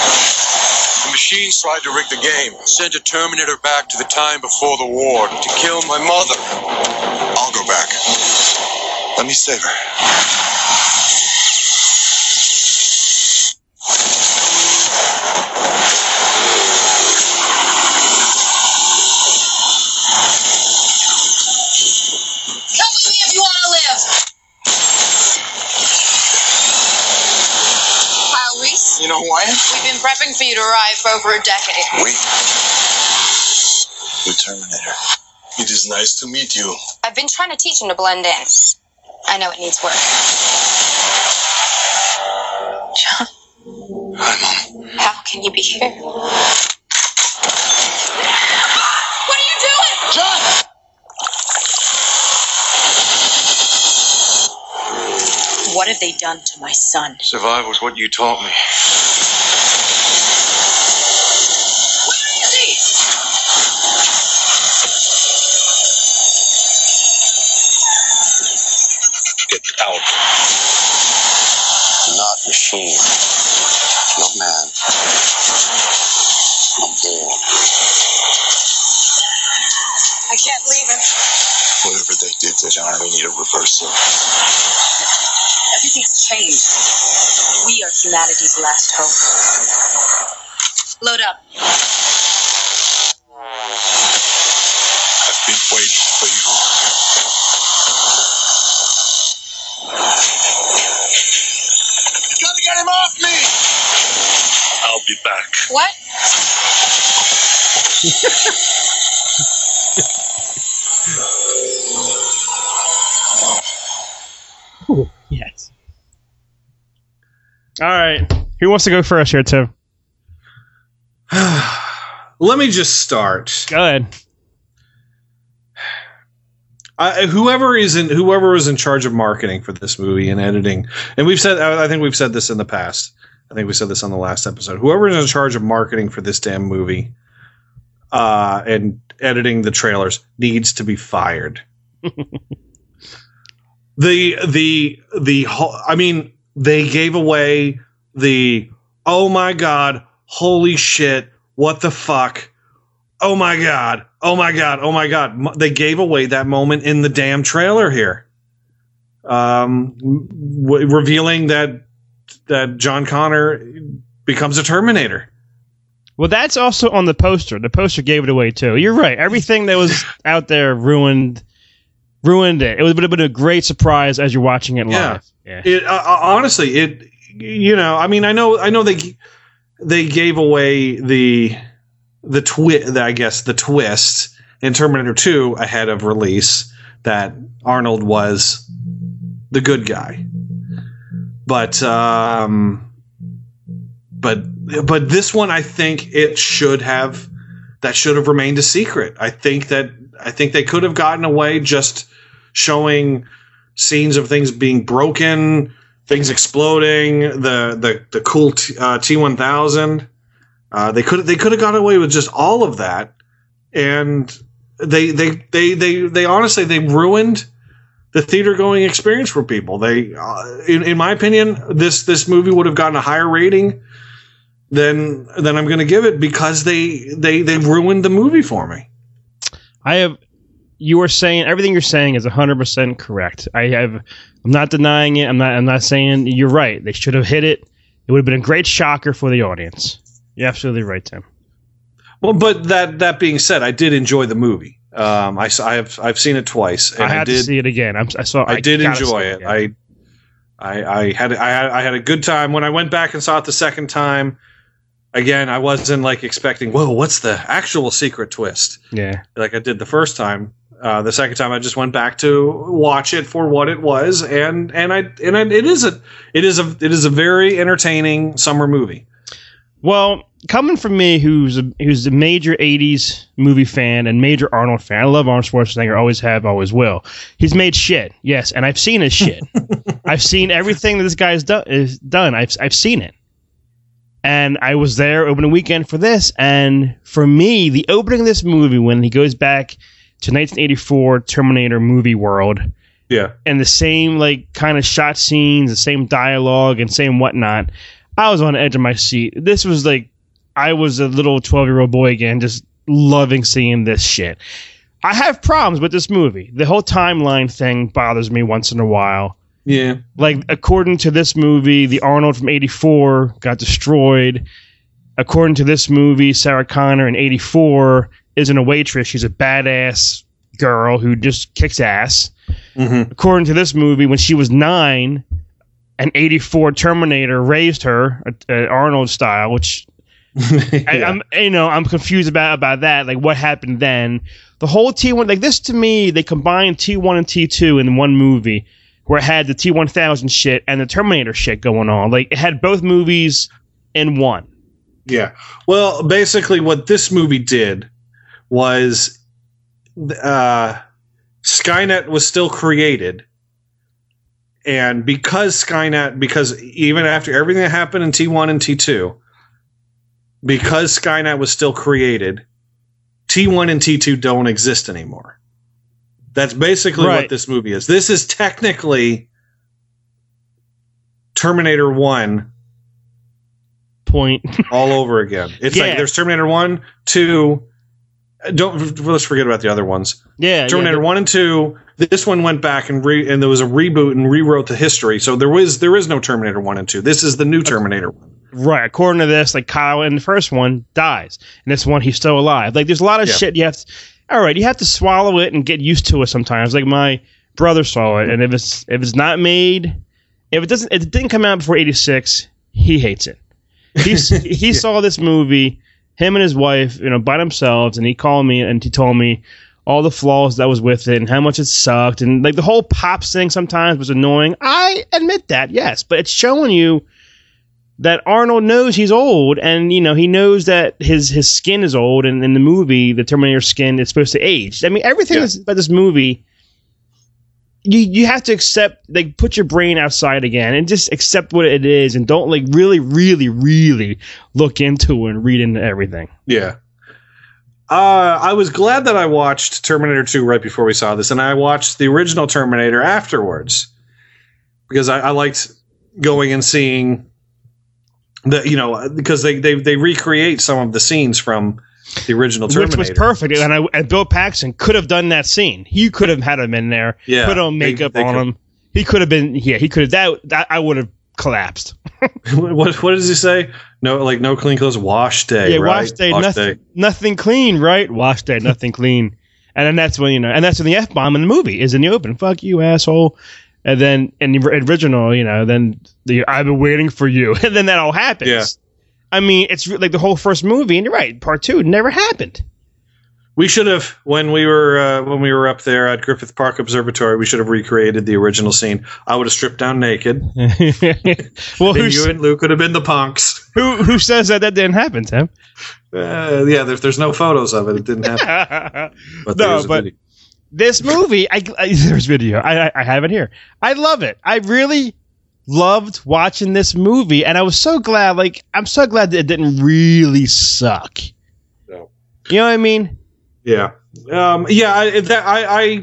The machines tried to rig the game, sent a Terminator back to the time before the war to kill my mother. I'll go back. Let me save her. Come with me if you want to live. Kyle Reese, You know who I am? we've been prepping for you to arrive for over a decade. We. The Terminator. It is nice to meet you. I've been trying to teach him to blend in. I know it needs work. John. Hi, Mom. How can you be here? What are you doing? John! What have they done to my son? Survive was what you taught me. I can't leave him. Whatever they did to John, we need a reversal. Everything's changed. We are humanity's last hope. Who wants to go first here, Tim? Let me just start. Go ahead. I, whoever is in whoever was in charge of marketing for this movie and editing, and we've said I think we've said this in the past. I think we said this on the last episode. Whoever is in charge of marketing for this damn movie, uh, and editing the trailers needs to be fired. the the the whole, I mean, they gave away the oh my god, holy shit, what the fuck, oh my god, oh my god, oh my god. They gave away that moment in the damn trailer here, um, w- revealing that that John Connor becomes a Terminator. Well, that's also on the poster. The poster gave it away too. You're right. Everything that was out there ruined ruined it. It would have been a great surprise as you're watching it live. Yeah. It uh, uh, honestly, it you know, I mean, I know, I know they they gave away the the twist, I guess, the twist in Terminator Two ahead of release that Arnold was the good guy, but um, but but this one, I think it should have that should have remained a secret. I think that I think they could have gotten away just showing scenes of things being broken, things exploding, the the the cool T uh, one thousand. Uh, they could they could have gotten away with just all of that, and they they they they they honestly they ruined the theater going experience for people. They, uh, in in my opinion, this this movie would have gotten a higher rating than than I'm going to give it because they they they ruined the movie for me. I have. You are saying everything you're saying is 100 percent correct. I have. I'm not denying it. I'm not. I'm not saying you're right. They should have hit it. It would have been a great shocker for the audience. You're absolutely right, Tim. Well, but that that being said, I did enjoy the movie. Um, I, I have I've seen it twice. And I had did, to see it again. I'm, I saw. I, did enjoy see it. I, I I had I had I had a good time when I went back and saw it the second time. again, I wasn't like expecting, whoa, what's the actual secret twist? Yeah. Like I did the first time. Uh, the second time, I just went back to watch it for what it was, and and I and I, it is a it is a it is a very entertaining summer movie. Well, coming from me, who's a who's a major '80s movie fan and major Arnold fan, I love Arnold Schwarzenegger. Always have, always will. He's made shit, yes, and I've seen his shit. I've seen everything that this guy's done. Is done. I've I've seen it, and I was there opening weekend for this. And for me, the opening of this movie when he goes back to 1984 Terminator movie world Yeah, and the same like kind of shot scenes, the same dialogue and same whatnot. I was on the edge of my seat. This was like I was a little twelve year old boy again, just loving seeing this shit. I have problems with this movie. The whole timeline thing bothers me once in a while. yeah, Like according to this movie, the Arnold from '84 got destroyed. According to this movie, Sarah Connor in '84 isn't a waitress; she's a badass girl who just kicks ass mm-hmm. according to this movie, when she was nine, an '84 Terminator raised her, uh, uh, Arnold style. Which I, I'm, you know, I'm confused about about that. Like, what happened then? The whole T1, like this to me, they combined T1 and T2 in one movie, where it had the T1000 shit and the Terminator shit going on. Like, it had both movies in one. Yeah. Well, basically, what this movie did was uh, Skynet was still created. And because Skynet, because even after everything that happened in T1 and T2, because Skynet was still created, T1 and T2 don't exist anymore. That's basically Right. what this movie is. This is technically Terminator 1 Point. all over again. It's Yeah. like there's Terminator 1, 2. Uh, don't let's forget about the other ones. Yeah, Terminator yeah, 1 and 2. This one went back and re, and there was a reboot and rewrote the history. So there was there is no Terminator 1 and 2. This is the new Terminator 1. Right. According to this, like Kyle in the first one dies, and this one he's still alive. Like there's a lot of Yeah. shit you have. To, all right, you have to swallow it and get used to it sometimes. Like my brother saw it, and if it's if it's not made, if it doesn't, if it didn't come out before '86, he hates it. He's, he saw this movie, him and his wife, you know, by themselves, and he called me and he told me all the flaws that was with it and how much it sucked, and like the whole pops thing sometimes was annoying. I admit that, yes, but it's showing you that Arnold knows he's old, and you know he knows that his his skin is old, and in the movie, the Terminator skin is supposed to age. I mean, everything that's about this movie, you you have to accept, like, put your brain outside again, and just accept what it is, and don't like really, really, really look into and read into everything. Yeah. Uh, I was glad that I watched Terminator 2 right before we saw this, and I watched the original Terminator afterwards because I, I liked going and seeing the you know because they, they they recreate some of the scenes from the original Terminator. Which was perfect, and, I, and Bill Paxton could have done that scene. He could have had him in there, Yeah, put on makeup they on could- him. He could have been, yeah, he could have. That, that I would have collapsed. what what does he say? No, like no clean clothes, wash day. yeah, right? wash day, nothing, nothing clean, right? Wash day, nothing clean. And then that's when you know, and that's when the f bomb in the movie is in the open. Fuck you, asshole. And then in the original, you know, then the I've been waiting for you, and then that all happens. Yeah. I mean, it's like the whole first movie, and you're right. Part two never happened. We should have when we were uh, when we were up there at Griffith Park Observatory. We should have recreated the original scene. I would have stripped down naked. well, and you and Luke would have been the punks. Who who says that that didn't happen, Tim? Uh, yeah, there's there's no photos of it. It didn't happen. But no, there's a but video. this movie, I, I there's video. I, I I have it here. I love it. I really loved watching this movie, and I was so glad. Like I'm so glad that it didn't really suck. No. You know what I mean? Yeah, um, yeah. I, that, I, I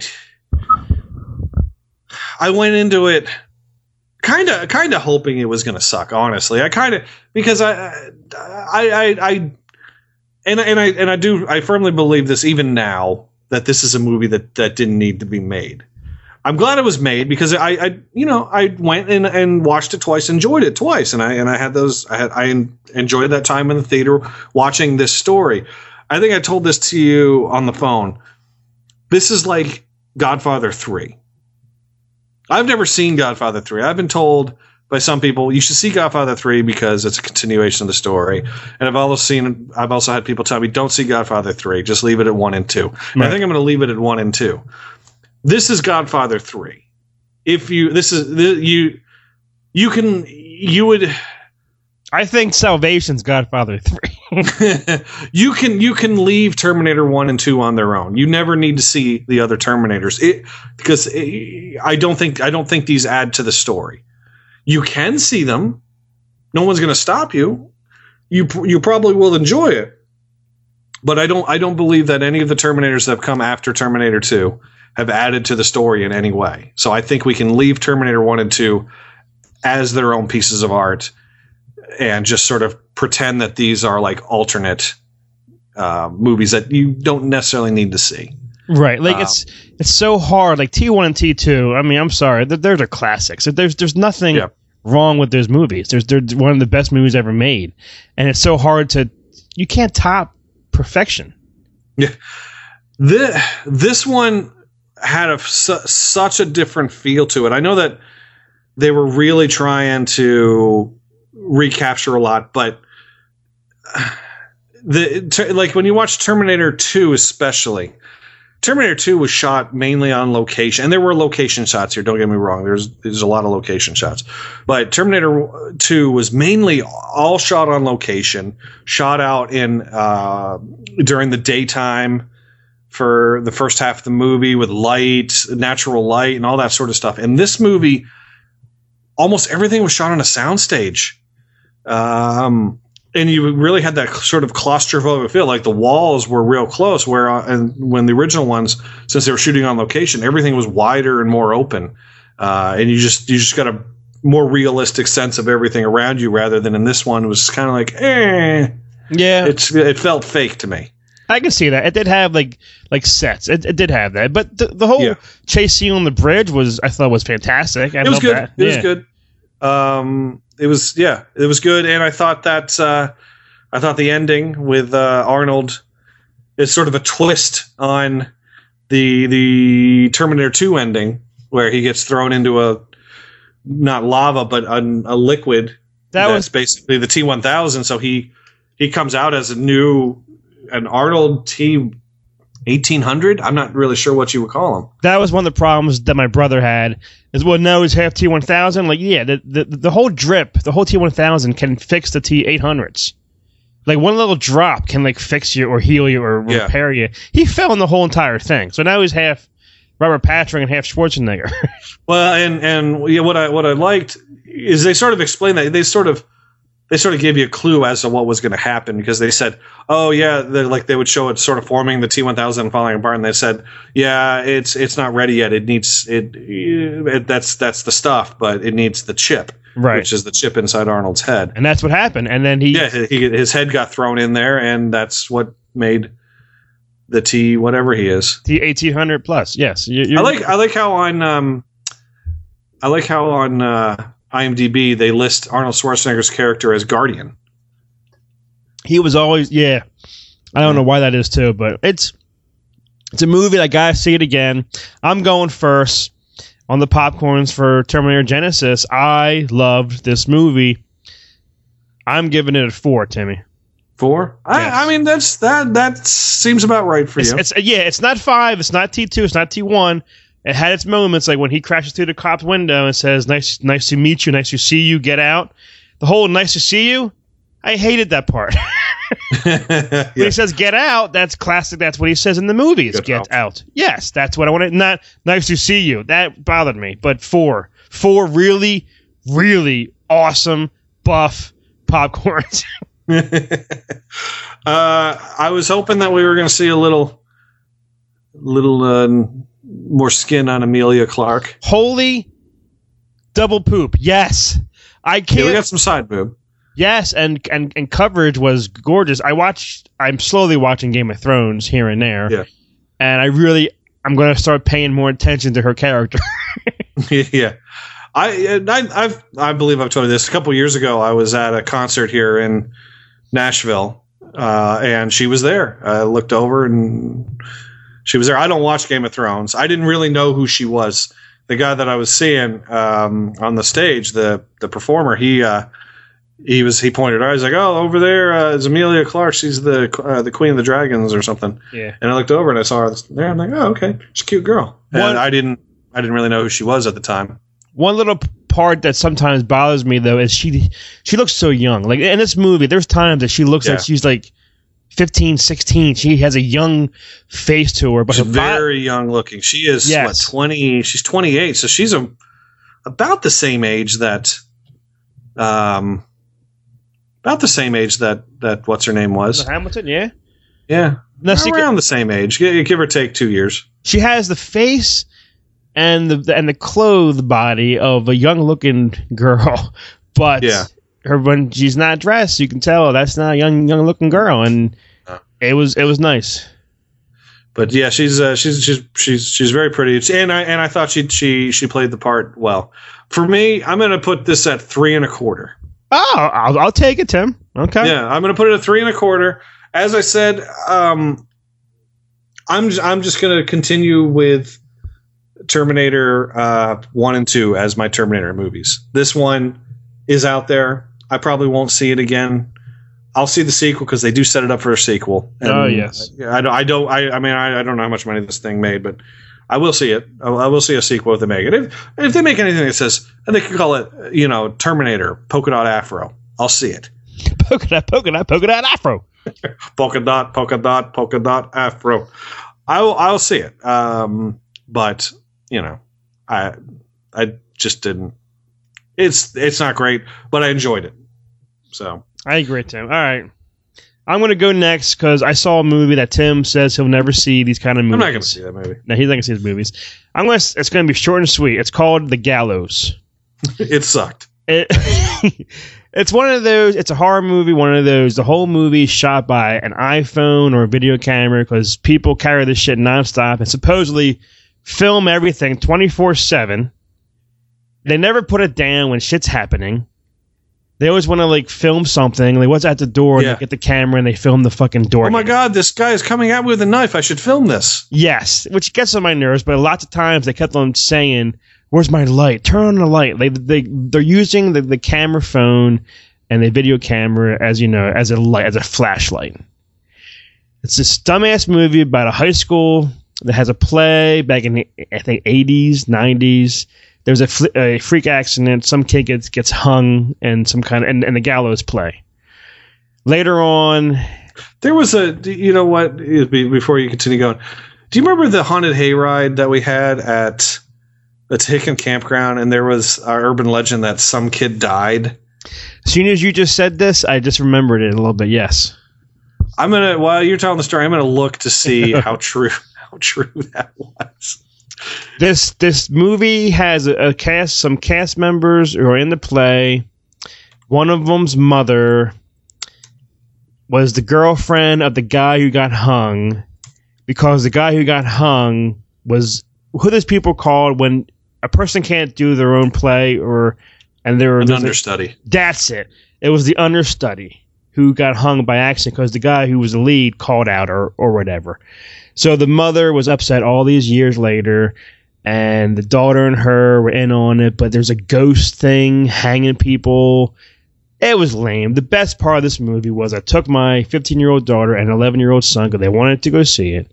I went into it kind of kind of hoping it was going to suck. Honestly, I kind of because I I I, I and and I and I do I firmly believe this even now that this is a movie that that didn't need to be made. I'm glad it was made because I, I you know I went and, and watched it twice, enjoyed it twice, and I and I had those I had I enjoyed that time in the theater watching this story. I think I told this to you on the phone. This is like Godfather three. I've never seen Godfather three. I've been told by some people. You should see Godfather three because it's a continuation of the story. And I've also seen, I've also had people tell me, don't see Godfather three, just leave it at one and two. And I think I'm going to leave it at one and two. This is Godfather three. If you, this is the, you, you can, you would. I think Salvation's Godfather three. you can you can leave Terminator one and two on their own. You never need to see the other Terminators it, because it, I don't think I don't think these add to the story. You can see them. No one's going to stop you. You you probably will enjoy it. But I don't I don't believe that any of the Terminators that have come after Terminator two have added to the story in any way. So I think we can leave Terminator one and two as their own pieces of art and just sort of pretend that these are like alternate uh, movies that you don't necessarily need to see. Right, like Um, it's it's so hard. Like T one and T two. I mean, I'm sorry, th- those are classics. There's there's nothing wrong with those movies. There's they're one of the best movies ever made, and it's so hard to you can't top perfection. Yeah, the, this one had a su- such a different feel to it. I know that they were really trying to recapture a lot, but the ter- like when you watch Terminator 2 especially Terminator 2 was shot mainly on location and there were location shots here don't get me wrong there's there's a lot of location shots but Terminator 2 was mainly all shot on location shot out in uh, during the daytime for the first half of the movie with light natural light and all that sort of stuff and this movie almost everything was shot on a soundstage um, and you really had that sort of claustrophobic feel, like the walls were real close. Where uh, and when the original ones, since they were shooting on location, everything was wider and more open, uh, and you just you just got a more realistic sense of everything around you, rather than in this one it was kind of like, eh, yeah, it's it felt fake to me. I can see that. It did have like like sets. It, it did have that, but the, the whole Yeah. chase scene on the bridge was I thought was fantastic. I it was good. That. It was Yeah. good. Um, it was yeah, it was good, and I thought that uh, I thought the ending with uh, Arnold is sort of a twist on the the Terminator Two ending, where he gets thrown into a not lava but a, a liquid That that's was- basically the T one thousand. So he he comes out as a new an Arnold T eighteen hundred. I'm not really sure what you would call him. That was one of the problems that my brother had. Is well, no, he's half T one thousand. Like, yeah, the, the the whole drip, the whole T one thousand can fix the T eight hundreds. Like one little drop can like fix you or heal you or Yeah. repair you. He fell in the whole entire thing. So now he's half Robert Patrick and half Schwarzenegger. Well, and and yeah, what I what I liked is they sort of explained that they sort of they sort of gave you a clue as to what was going to happen because they said, oh yeah, like they would show it sort of forming the T one thousand falling apart, and they said, yeah, it's it's not ready yet. It needs it, it that's that's the stuff, but it needs the chip, Right. Which is the chip inside Arnold's head. and that's what happened. And then he Yeah, he, his head got thrown in there, and that's what made the T whatever he is. T eighteen hundred plus. Yes, you, I like I like how on um, I like how on uh, IMDb they list Arnold Schwarzenegger's character as Guardian. he was always yeah. I don't know why that is too, but it's it's a movie that gotta see it again. I'm going first on the popcorns for Terminator Genisys. I loved this movie. I'm giving it a four, Timmy. Four? I, I mean that's that that seems about right for It's, you. it's yeah, it's not five, it's not T two, it's not T one. It had its moments, like when he crashes through the cop's window and says, "Nice, nice to meet you, nice to see you, get out." The whole "nice to see you," I hated that part. when he says "get out," that's classic. That's what he says in the movies. Get, out. Yes, that's what I wanted. Not "nice to see you." That bothered me. But four, four really, really awesome buff popcorns. uh, I was hoping that we were going to see a little, little uh, more skin on Emilia Clarke. Holy double poop! Yes, I can't. Yeah, we got some side boob. Yes, and, and and coverage was gorgeous. I watched. I'm slowly watching Game of Thrones here and there. Yeah. And I really, I'm going to start paying more attention to her character. yeah. I, I I've I believe I've told you this a couple years ago. I was at a concert here in Nashville, uh, and she was there. I looked over and she was there. I don't watch Game of Thrones. I didn't really know who she was the guy that I was seeing um, on the stage, the the performer, he uh, he was he pointed out. He's like, "Oh, over there uh, is Emilia Clarke. She's the uh, the Queen of the Dragons or something." Yeah. And I looked over and I saw her there. I'm like, "Oh, okay, she's a cute girl." And What- I didn't I didn't really know who she was at the time. One little part that sometimes bothers me though is she she looks so young. Like in this movie, there's times that she looks Yeah. like she's like 15, 16. She has a young face to her, but She's her very young looking. She is Yes. what twenty? She's twenty eight, so she's a, about the same age that, um, about the same age that that what's her name was. Hamilton, yeah. Yeah, No, around the same age, give or take two years. she has the face and the and the clothed body of a young looking girl, but Yeah. her when she's not dressed, you can tell that's not a young young looking girl, and it was it was nice. But yeah, she's uh, she's she's she's she's very pretty, and I and I thought she she she played the part well. For me, I'm going to put this at three and a quarter. Oh, I'll, I'll take it, Tim. Okay. Yeah, I'm going to put it at three and a quarter. As I said, um, I'm just, I'm just going to continue with Terminator uh, one and two as my Terminator movies. This one is out there. I probably won't see it again. I'll see the sequel because they do set it up for a sequel. Oh, yes. I, don't. I don't. I, I mean, I, I don't know how much money this thing made, but I will see it. I, I will see a sequel if they make it. If, if they make anything that says, and they could call it, you know, Terminator Polka Dot Afro, I'll see it. polka dot, polka dot, polka dot afro. polka dot, polka dot, polka dot afro. I'll I'll see it. Um, but you know, I I just didn't. It's it's not great, but I enjoyed it. So I agree, Tim. All right. I'm going to go next because I saw a movie that Tim says he'll never see these kind of movies. I'm not going to see that movie. No, he's not going to see these movies. To It's going to be short and sweet. It's called The Gallows. it sucked. It, it's one of those. It's a horror movie. One of those. The whole movie is shot by an iPhone or a video camera because people carry this shit nonstop and supposedly film everything 24 seven. They never put it down when shit's happening. They always want to like film something. Like what's at the door? And they get the camera and they film the fucking door. Oh my god, this guy is coming at me with a knife. I should film this. Yes, which gets on my nerves. But lots of times they kept on saying, "Where's my light? Turn on the light." They they they're using the, the camera phone and the video camera as you know as a light as a flashlight. It's this dumbass movie about a high school that has a play back in the I think eighties nineties. There's a, fl- a freak accident. Some kid gets gets hung and some kind of and, and the gallows play. Later on, There was a, you know what? Before you continue going, do you remember the haunted hayride that we had at the Hicken Campground? And there was our urban legend that some kid died. as soon as you just said this, I just remembered it a little bit. Yes. I'm gonna while you're telling the story, I'm gonna look to see how true how true that was. This this movie has a, a cast some cast members who are in the play. One of them's mother was the girlfriend of the guy who got hung because the guy who got hung was who those people called when a person can't do their own play or and they're An there's a- understudy. that's it. It was the understudy who got hung by accident because the guy who was the lead called out or, or whatever. So the mother was upset all these years later, and the daughter and her were in on it, but there's a ghost thing hanging people. It was lame. The best part of this movie was I took my 15 year old daughter and 11 year old son because they wanted to go see it.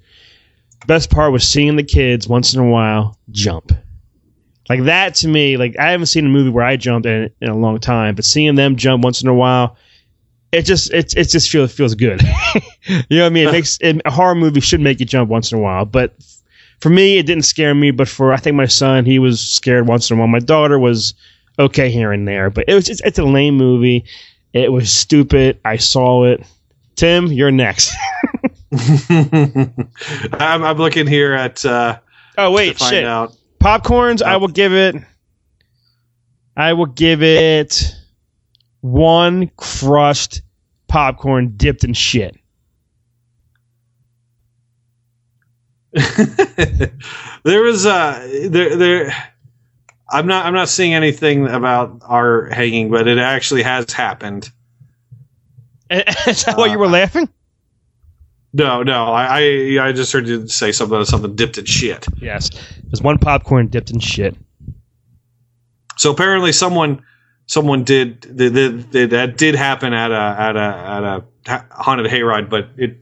Best part was seeing the kids once in a while jump. Like that to me, like I haven't seen a movie where I jumped in, in a long time, but seeing them jump once in a while, it just it it just feels feels good. you know what I mean? It makes it, a horror movie should make you jump once in a while, but for me, it didn't scare me. But for I think my son, he was scared once in a while. My daughter was okay here and there, but it was just, it's a lame movie. It was stupid. I saw it. Tim, you're next. I'm, I'm looking here at. Uh, oh wait, shit. out. Popcorns, I will give it. I will give it one crushed popcorn dipped in shit. there was uh there there I'm not I'm not seeing anything about our hanging, but it actually has happened. Is that why you were laughing? No, no. I, I I just heard you say something something dipped in shit. Yes, there's one popcorn dipped in shit. So apparently, someone someone did that, that, that did happen at a at a at a haunted hayride, but it.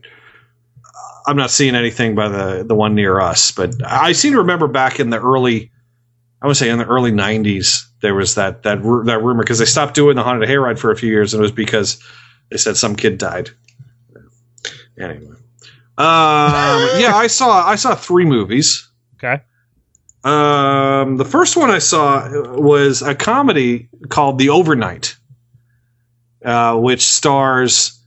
I'm not seeing anything by the the one near us, but I seem to remember back in the early, I would say in the early '90s, there was that that ru- that rumor because they stopped doing the haunted hayride for a few years, and it was because they said some kid died. Anyway, um, yeah, I saw I saw three movies. Okay. Um, the first one I saw was a comedy called The Overnight, uh, which stars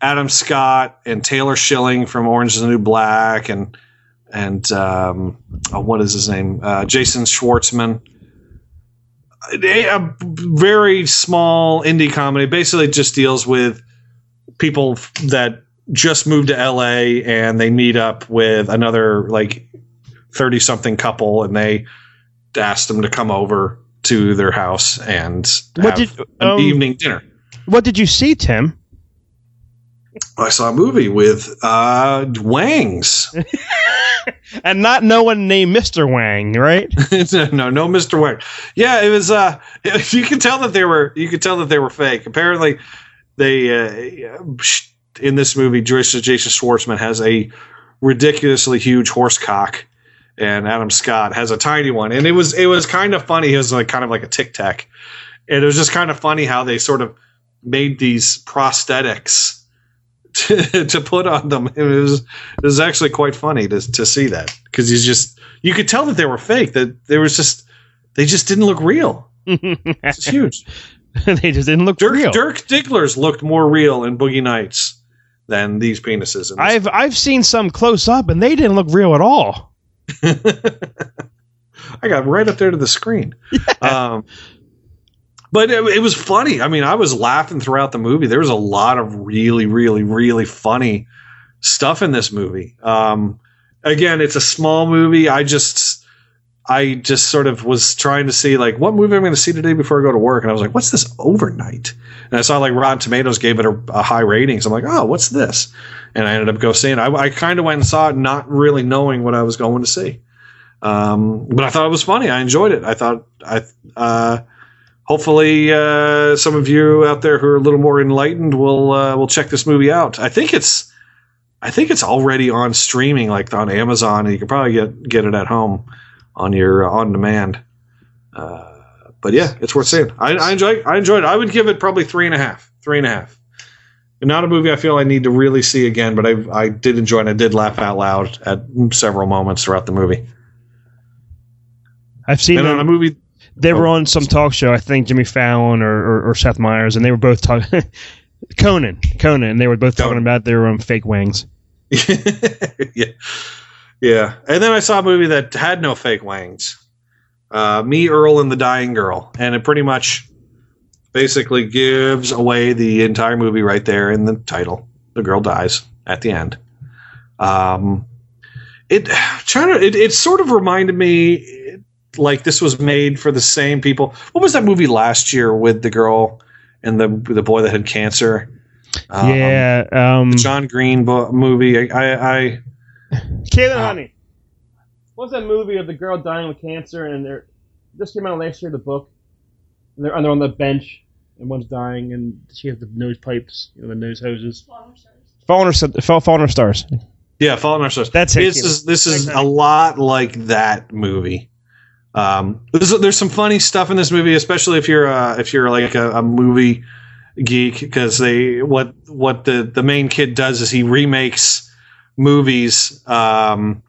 Adam Scott and Taylor Schilling from Orange is the New Black and and um, oh, what is his name? Uh, Jason Schwartzman. A, a very small indie comedy. Basically, just deals with people that just moved to LA and they meet up with another like 30 something couple and they asked them to come over to their house and What have did- an um, evening dinner. What did you see, Tim? I saw a movie with uh, Wangs. and not no one named Mr. Wang, right? no, no, Mr. Wang. Yeah, it was. Uh, you could tell that they were. You could tell that they were fake. Apparently, they uh, in this movie, Jason Jason Schwartzman has a ridiculously huge horse cock, and Adam Scott has a tiny one. And it was it was kind of funny. He was like kind of like a tic tac, and it was just kind of funny how they sort of made these prosthetics to, to put on them. It was it was actually quite funny to to see that because he's just you could tell that they were fake. That there was just they just didn't look real. It's huge. they just didn't look Dirk, real. Dirk Diggler's looked more real in Boogie Nights than these penises. I've I've seen some close up, and they didn't look real at all. I got right up there to the screen. Um, but it, it was funny. I mean, I was laughing throughout the movie. There was a lot of really, really, really funny stuff in this movie. Um, again, it's a small movie. I just, I just sort of was trying to see like what movie I'm going to see today before I go to work, and I was like, "What's this overnight?" And I saw like Rotten Tomatoes gave it a, a high rating, so I'm like, "Oh, what's this?" And I ended up go seeing. it. I, I kind of went and saw it, not really knowing what I was going to see. Um, but I thought it was funny. I enjoyed it. I thought I uh, hopefully uh, some of you out there who are a little more enlightened will uh, will check this movie out. I think it's I think it's already on streaming, like on Amazon, and you can probably get get it at home on your on demand. Uh, but yeah, it's worth seeing. I, I enjoy I enjoyed it. I would give it probably three and a half. Three and a half. Not a movie I feel I need to really see again, but I I did enjoy it. I did laugh out loud at several moments throughout the movie. I've seen And on a movie They were on some talk show. I think Jimmy Fallon or, or, or Seth Meyers, and they were both talking. Conan, Conan, and they were both talking about their um, fake wings. yeah. Yeah. And then I saw a movie that had no fake wangs. Uh, Me, Earl, and the Dying Girl. And it pretty much basically gives away the entire movie right there in the title. The girl dies at the end. Um, it trying it, it sort of reminded me like this was made for the same people. What was that movie last year with the girl and the the boy that had cancer? Um, yeah, um, the John Green bo- movie. I, I, I Caitlin, honey, what's that movie of the girl dying with cancer and they're this came out last year? The book, and they're, and they're on the bench and one's dying and she has the nose pipes, you know, the nose hoses. Fallen or Fallen, Fallen or Stars. Yeah, Fault in Our Stars. That's it, This Keith. is this is a lot like that movie. Um, there's, there's some funny stuff in this movie, especially if you're uh, if you're like a, a movie geek, because they what what the the main kid does is he remakes movies. Um,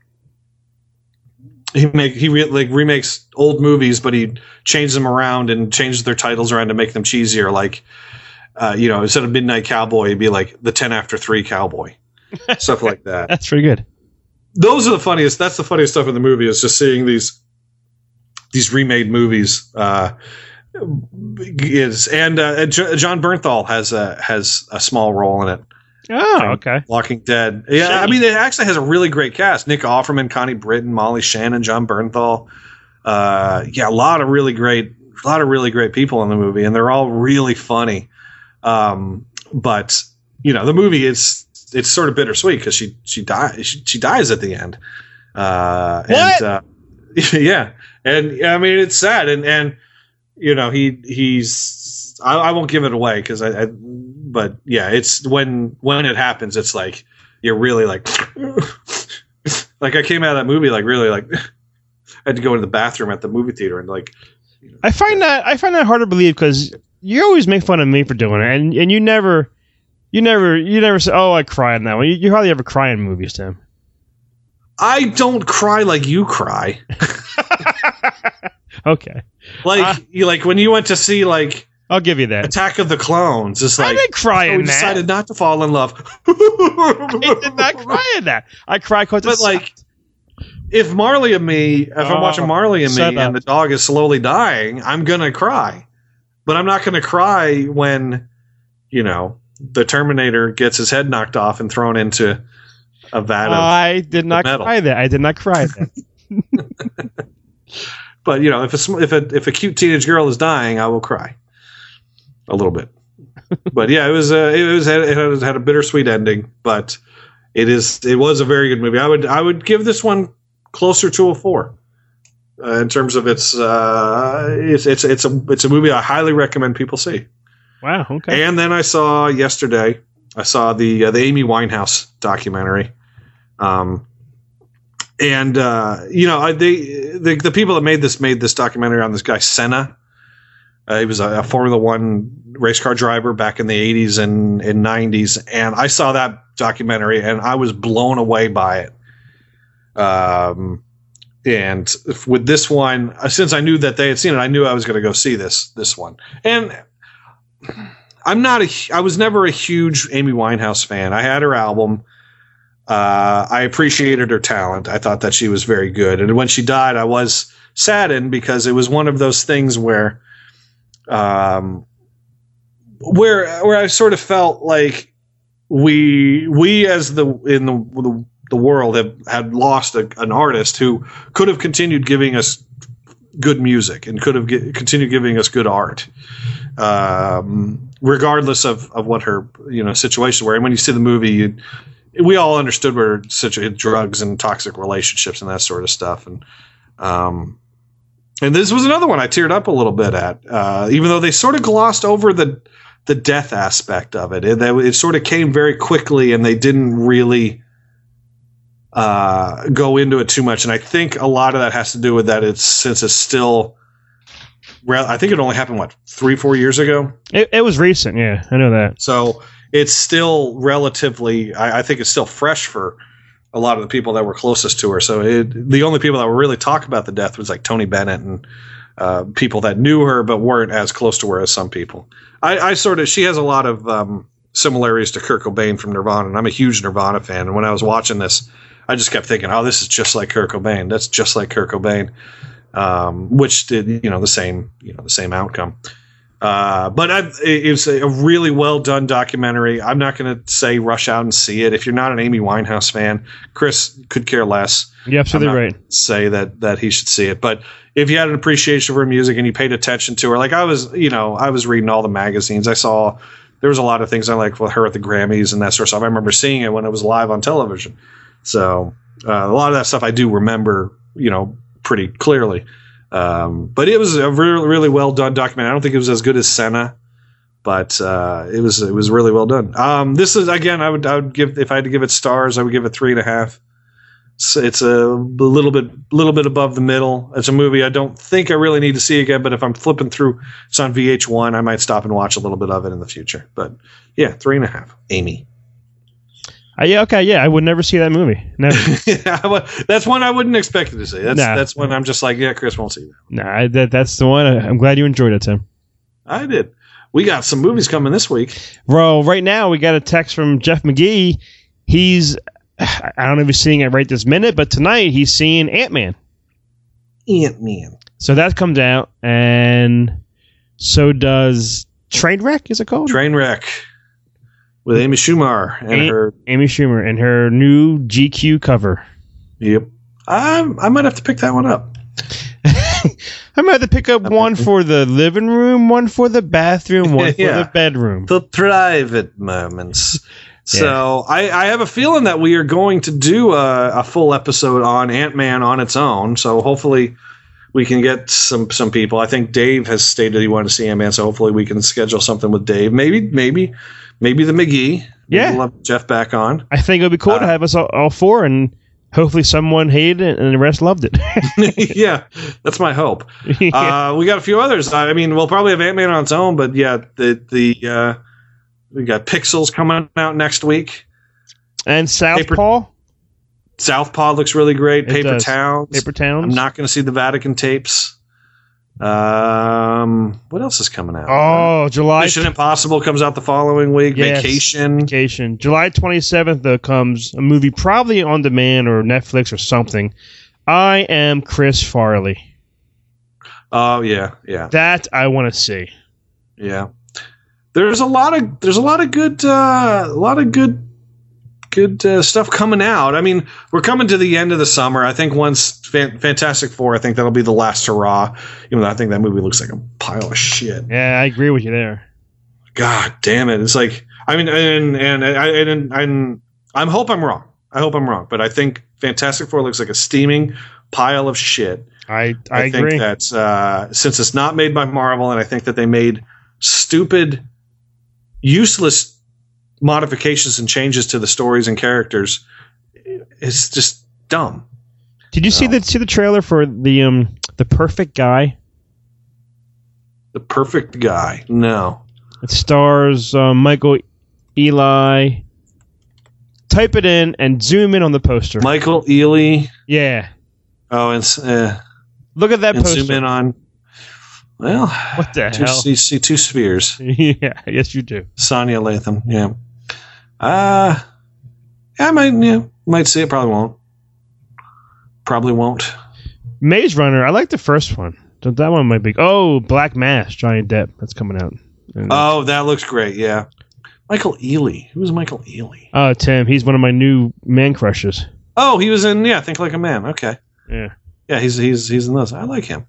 he make he re, like remakes old movies, but he changes them around and changes their titles around to make them cheesier. Like, uh, you know, instead of Midnight Cowboy, it'd be like the Ten After Three Cowboy, stuff like that That's pretty good. those are the funniest. That's the funniest stuff in the movie is just seeing these these remade movies. Uh, is and uh, J- Jon Bernthal has a has a small role in it. Oh, okay. Walking Dead. Yeah, I mean, it actually has a really great cast: Nick Offerman, Connie Britton, Molly Shannon, Jon Bernthal. Uh, yeah, a lot of really great, a lot of really great people in the movie, and they're all really funny. Um, but you know, the movie is it's it's sort of bittersweet because she she dies she, she dies at the end. Uh, What? And, uh, yeah, and I mean it's sad, and and you know he he's I, I won't give it away because I, I but yeah it's when when it happens it's like you're really like like I came out of that movie like really like I had to go into the bathroom at the movie theater and like I find that I find that hard to believe because you always make fun of me for doing it, and and you never, you never, you never say, "Oh, I cry in that one." You, you hardly ever cry in movies, Tim. I don't cry like you cry. Okay, Like uh, you like when you went to see like I'll give you that. Attack of the Clones. It's I like didn't cry so in we that. decided not to fall in love. I did not cry in that. I cry because But like, if Marley and me, if I'm Oh, watching Marley and me, up. and the dog is slowly dying, I'm gonna cry. But I'm not gonna cry when, you know, the Terminator gets his head knocked off and thrown into a vat of. I did not cry that. I did not cry that. but you know, if a if a if a cute teenage girl is dying, I will cry a little bit. but yeah, it was uh, it was it had, had a bittersweet ending, but it is it was a very good movie. I would I would give this one closer to a four uh, in terms of its uh, it's it's it's a it's a movie I highly recommend people see. wow. Okay. And then I saw yesterday, I saw the uh, the Amy Winehouse documentary. Um, and uh, you know, I, they the, the people that made this made this documentary on this guy Senna. Uh, he was a, a Formula One race car driver back in the '80s and, and '90s, and I saw that documentary and I was blown away by it. Um, and with this one, uh, since I knew that they had seen it, I knew I was going to go see this this one. And I'm not a I was never a huge Amy Winehouse fan. I had her album. Uh, I appreciated her talent. I thought that she was very good. And when she died, I was saddened because it was one of those things where, um, where where I sort of felt like we we as the in the the, the world have had lost a, an artist who could have continued giving us good music and could have gi- continued giving us good art um, regardless of, of what her you know situation were. And when you see the movie, you, we all understood where such drugs and toxic relationships and that sort of stuff. And um, and this was another one I teared up a little bit at, uh, even though they sort of glossed over the the death aspect of it. It, it sort of came very quickly, and they didn't really uh, go into it too much. And I think a lot of that has to do with that. It's since it's still. I think it only happened what three, four years ago. It, it was recent. Yeah, I know that. So it's still relatively. I, I think it's still fresh for a lot of the people that were closest to her. So it, the only people that were really talk about the death was like Tony Bennett and uh, people that knew her but weren't as close to her as some people. I, I sort of she has a lot of um, similarities to Kurt Cobain from Nirvana, and I'm a huge Nirvana fan. And when I was watching this, I just kept thinking, "Oh, this is just like Kurt Cobain. That's just like Kurt Cobain," um, which did you know the same you know the same outcome. Uh, but I, it's a really well done documentary. I'm not going to say rush out and see it. If you're not an Amy Winehouse fan, Chris could care less. You're absolutely right. Say that that he should see it. But if you had an appreciation for her music and you paid attention to her, like I was, you know, I was reading all the magazines. I saw there was a lot of things I liked with her at the Grammys and that sort of stuff. I remember seeing it when it was live on television. So uh, a lot of that stuff I do remember, you know, pretty clearly. Um, but it was a really, really well done document. I don't think it was as good as Senna, but uh, it was it was really well done. Um, this is again, I would I would give if I had to give it stars, I would give it three and a half. So it's a little bit little bit above the middle. It's a movie I don't think I really need to see again, but if I'm flipping through, it's on VH1. I might stop and watch a little bit of it in the future. But yeah, three and a half. Amy. Uh, yeah, okay, yeah, I would never see that movie. Never. that's one I wouldn't expect to see. That's Nah. that's one I'm just like, yeah, Chris won't see that. nah, I, that, that's the one. I, I'm glad you enjoyed it, Tim. I did. We got some movies coming this week. Bro, right now we got a text from Jeff McGee. He's, I don't know if he's seeing it right this minute, but tonight he's seeing Ant Man. Ant Man. So that comes out, and so does Trainwreck. Is it called Trainwreck with Amy Schumer and A- her. Amy Schumer and her new GQ cover. Yep. I I might have to pick that one up. I might have to pick up one for the living room, one for the bathroom, one for Yeah. the bedroom. The private moments. So I, I have a feeling that we are going to do a, a full episode on Ant Man on its own. So hopefully we can get some some people. I think Dave has stated he wanted to see Ant Man, so hopefully we can schedule something with Dave. Maybe maybe maybe the McGee. Maybe Yeah. we'll have Jeff back on. I think it would be cool to have us all, all four, and hopefully someone hated it and the rest loved it. yeah, that's my hope. Uh, we got a few others. I mean, we'll probably have Ant Man on its own, but yeah, the the uh, we got Pixels coming out next week. and Southpaw. Southpaw looks really great. It Paper does. Towns. Paper Towns. I'm not going to see the Vatican tapes. Um, what else is coming out? Oh, July. Mission Impossible comes out the following week. Yes. Vacation. Vacation. July 27th, though, comes a movie probably on demand or Netflix or something. I am Chris Farley. Oh yeah, yeah, That I want to see. yeah. There's a lot of there's a lot of good uh, a lot of good good uh, stuff coming out. I mean, we're coming to the end of the summer. I think once Fan- Fantastic Four, I think that'll be the last hurrah. Even though I think that movie looks like a pile of shit. Yeah, I agree with you there. God damn it! It's like I mean, and and I and, and I hope I'm wrong. I hope I'm wrong, but I think Fantastic Four looks like a steaming pile of shit. I I, think agree. that uh, since it's not made by Marvel, and I think that they made stupid, useless modifications and changes to the stories and characters, it's just dumb. Did you see the see the trailer for the um the Perfect Guy? The perfect guy. No. It stars um, Michael Ealy. Type it in and zoom in on the poster. Michael Ealy. Yeah. Oh, and uh, Look at that and poster. zoom in on. Well, What the two, hell? you see two spheres. yeah, yes you do. Sanaa Lathan. Yeah. Uh I might yeah, might see it, probably won't. Probably won't. Maze Runner. I like the first one. That one might be. Oh, Black Mass, Johnny Depp. That's coming out. Oh, that looks great, yeah. Michael Ealy. Who's Michael Ealy? Oh, Tim. He's one of my new man crushes. Oh, he was in yeah, Think Like a Man. Okay. Yeah. Yeah, he's he's he's in those. I like him.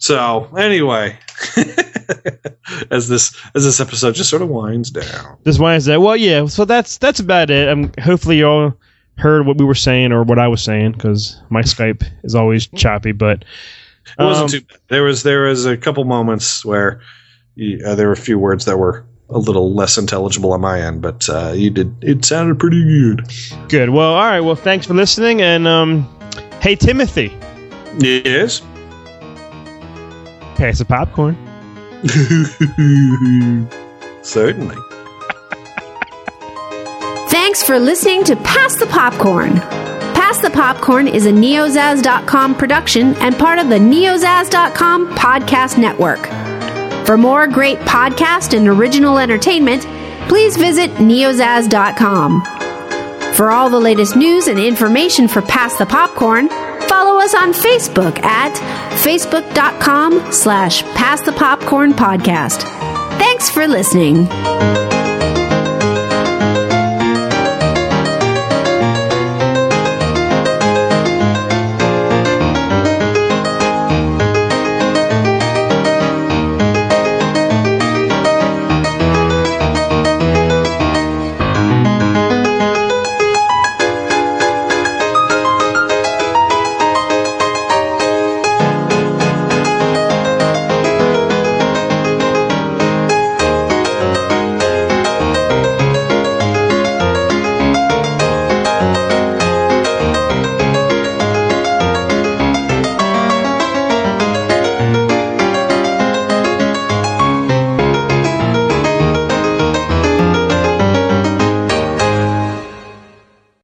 So anyway, as this as this episode just sort of winds down. This Wednesday. Well, yeah. So that's that's about it. Um, hopefully you all heard what we were saying or what I was saying because my Skype is always choppy. But It wasn't um, too bad. There was there was a couple moments where you, uh, there were a few words that were a little less intelligible on my end, but uh, you did it sounded pretty good. good. Well, all right. Well, thanks for listening. And um, hey, Timothy, Yes. Pass the popcorn. Certainly. Thanks for listening to Pass the Popcorn. Pass the Popcorn is a neozaz.com production and part of the neozaz.com podcast network. For more great podcast and original entertainment, please visit neozaz.com. For all the latest news and information for Pass the Popcorn, follow us on Facebook at facebook.com slash pass the popcorn podcast. Thanks for listening.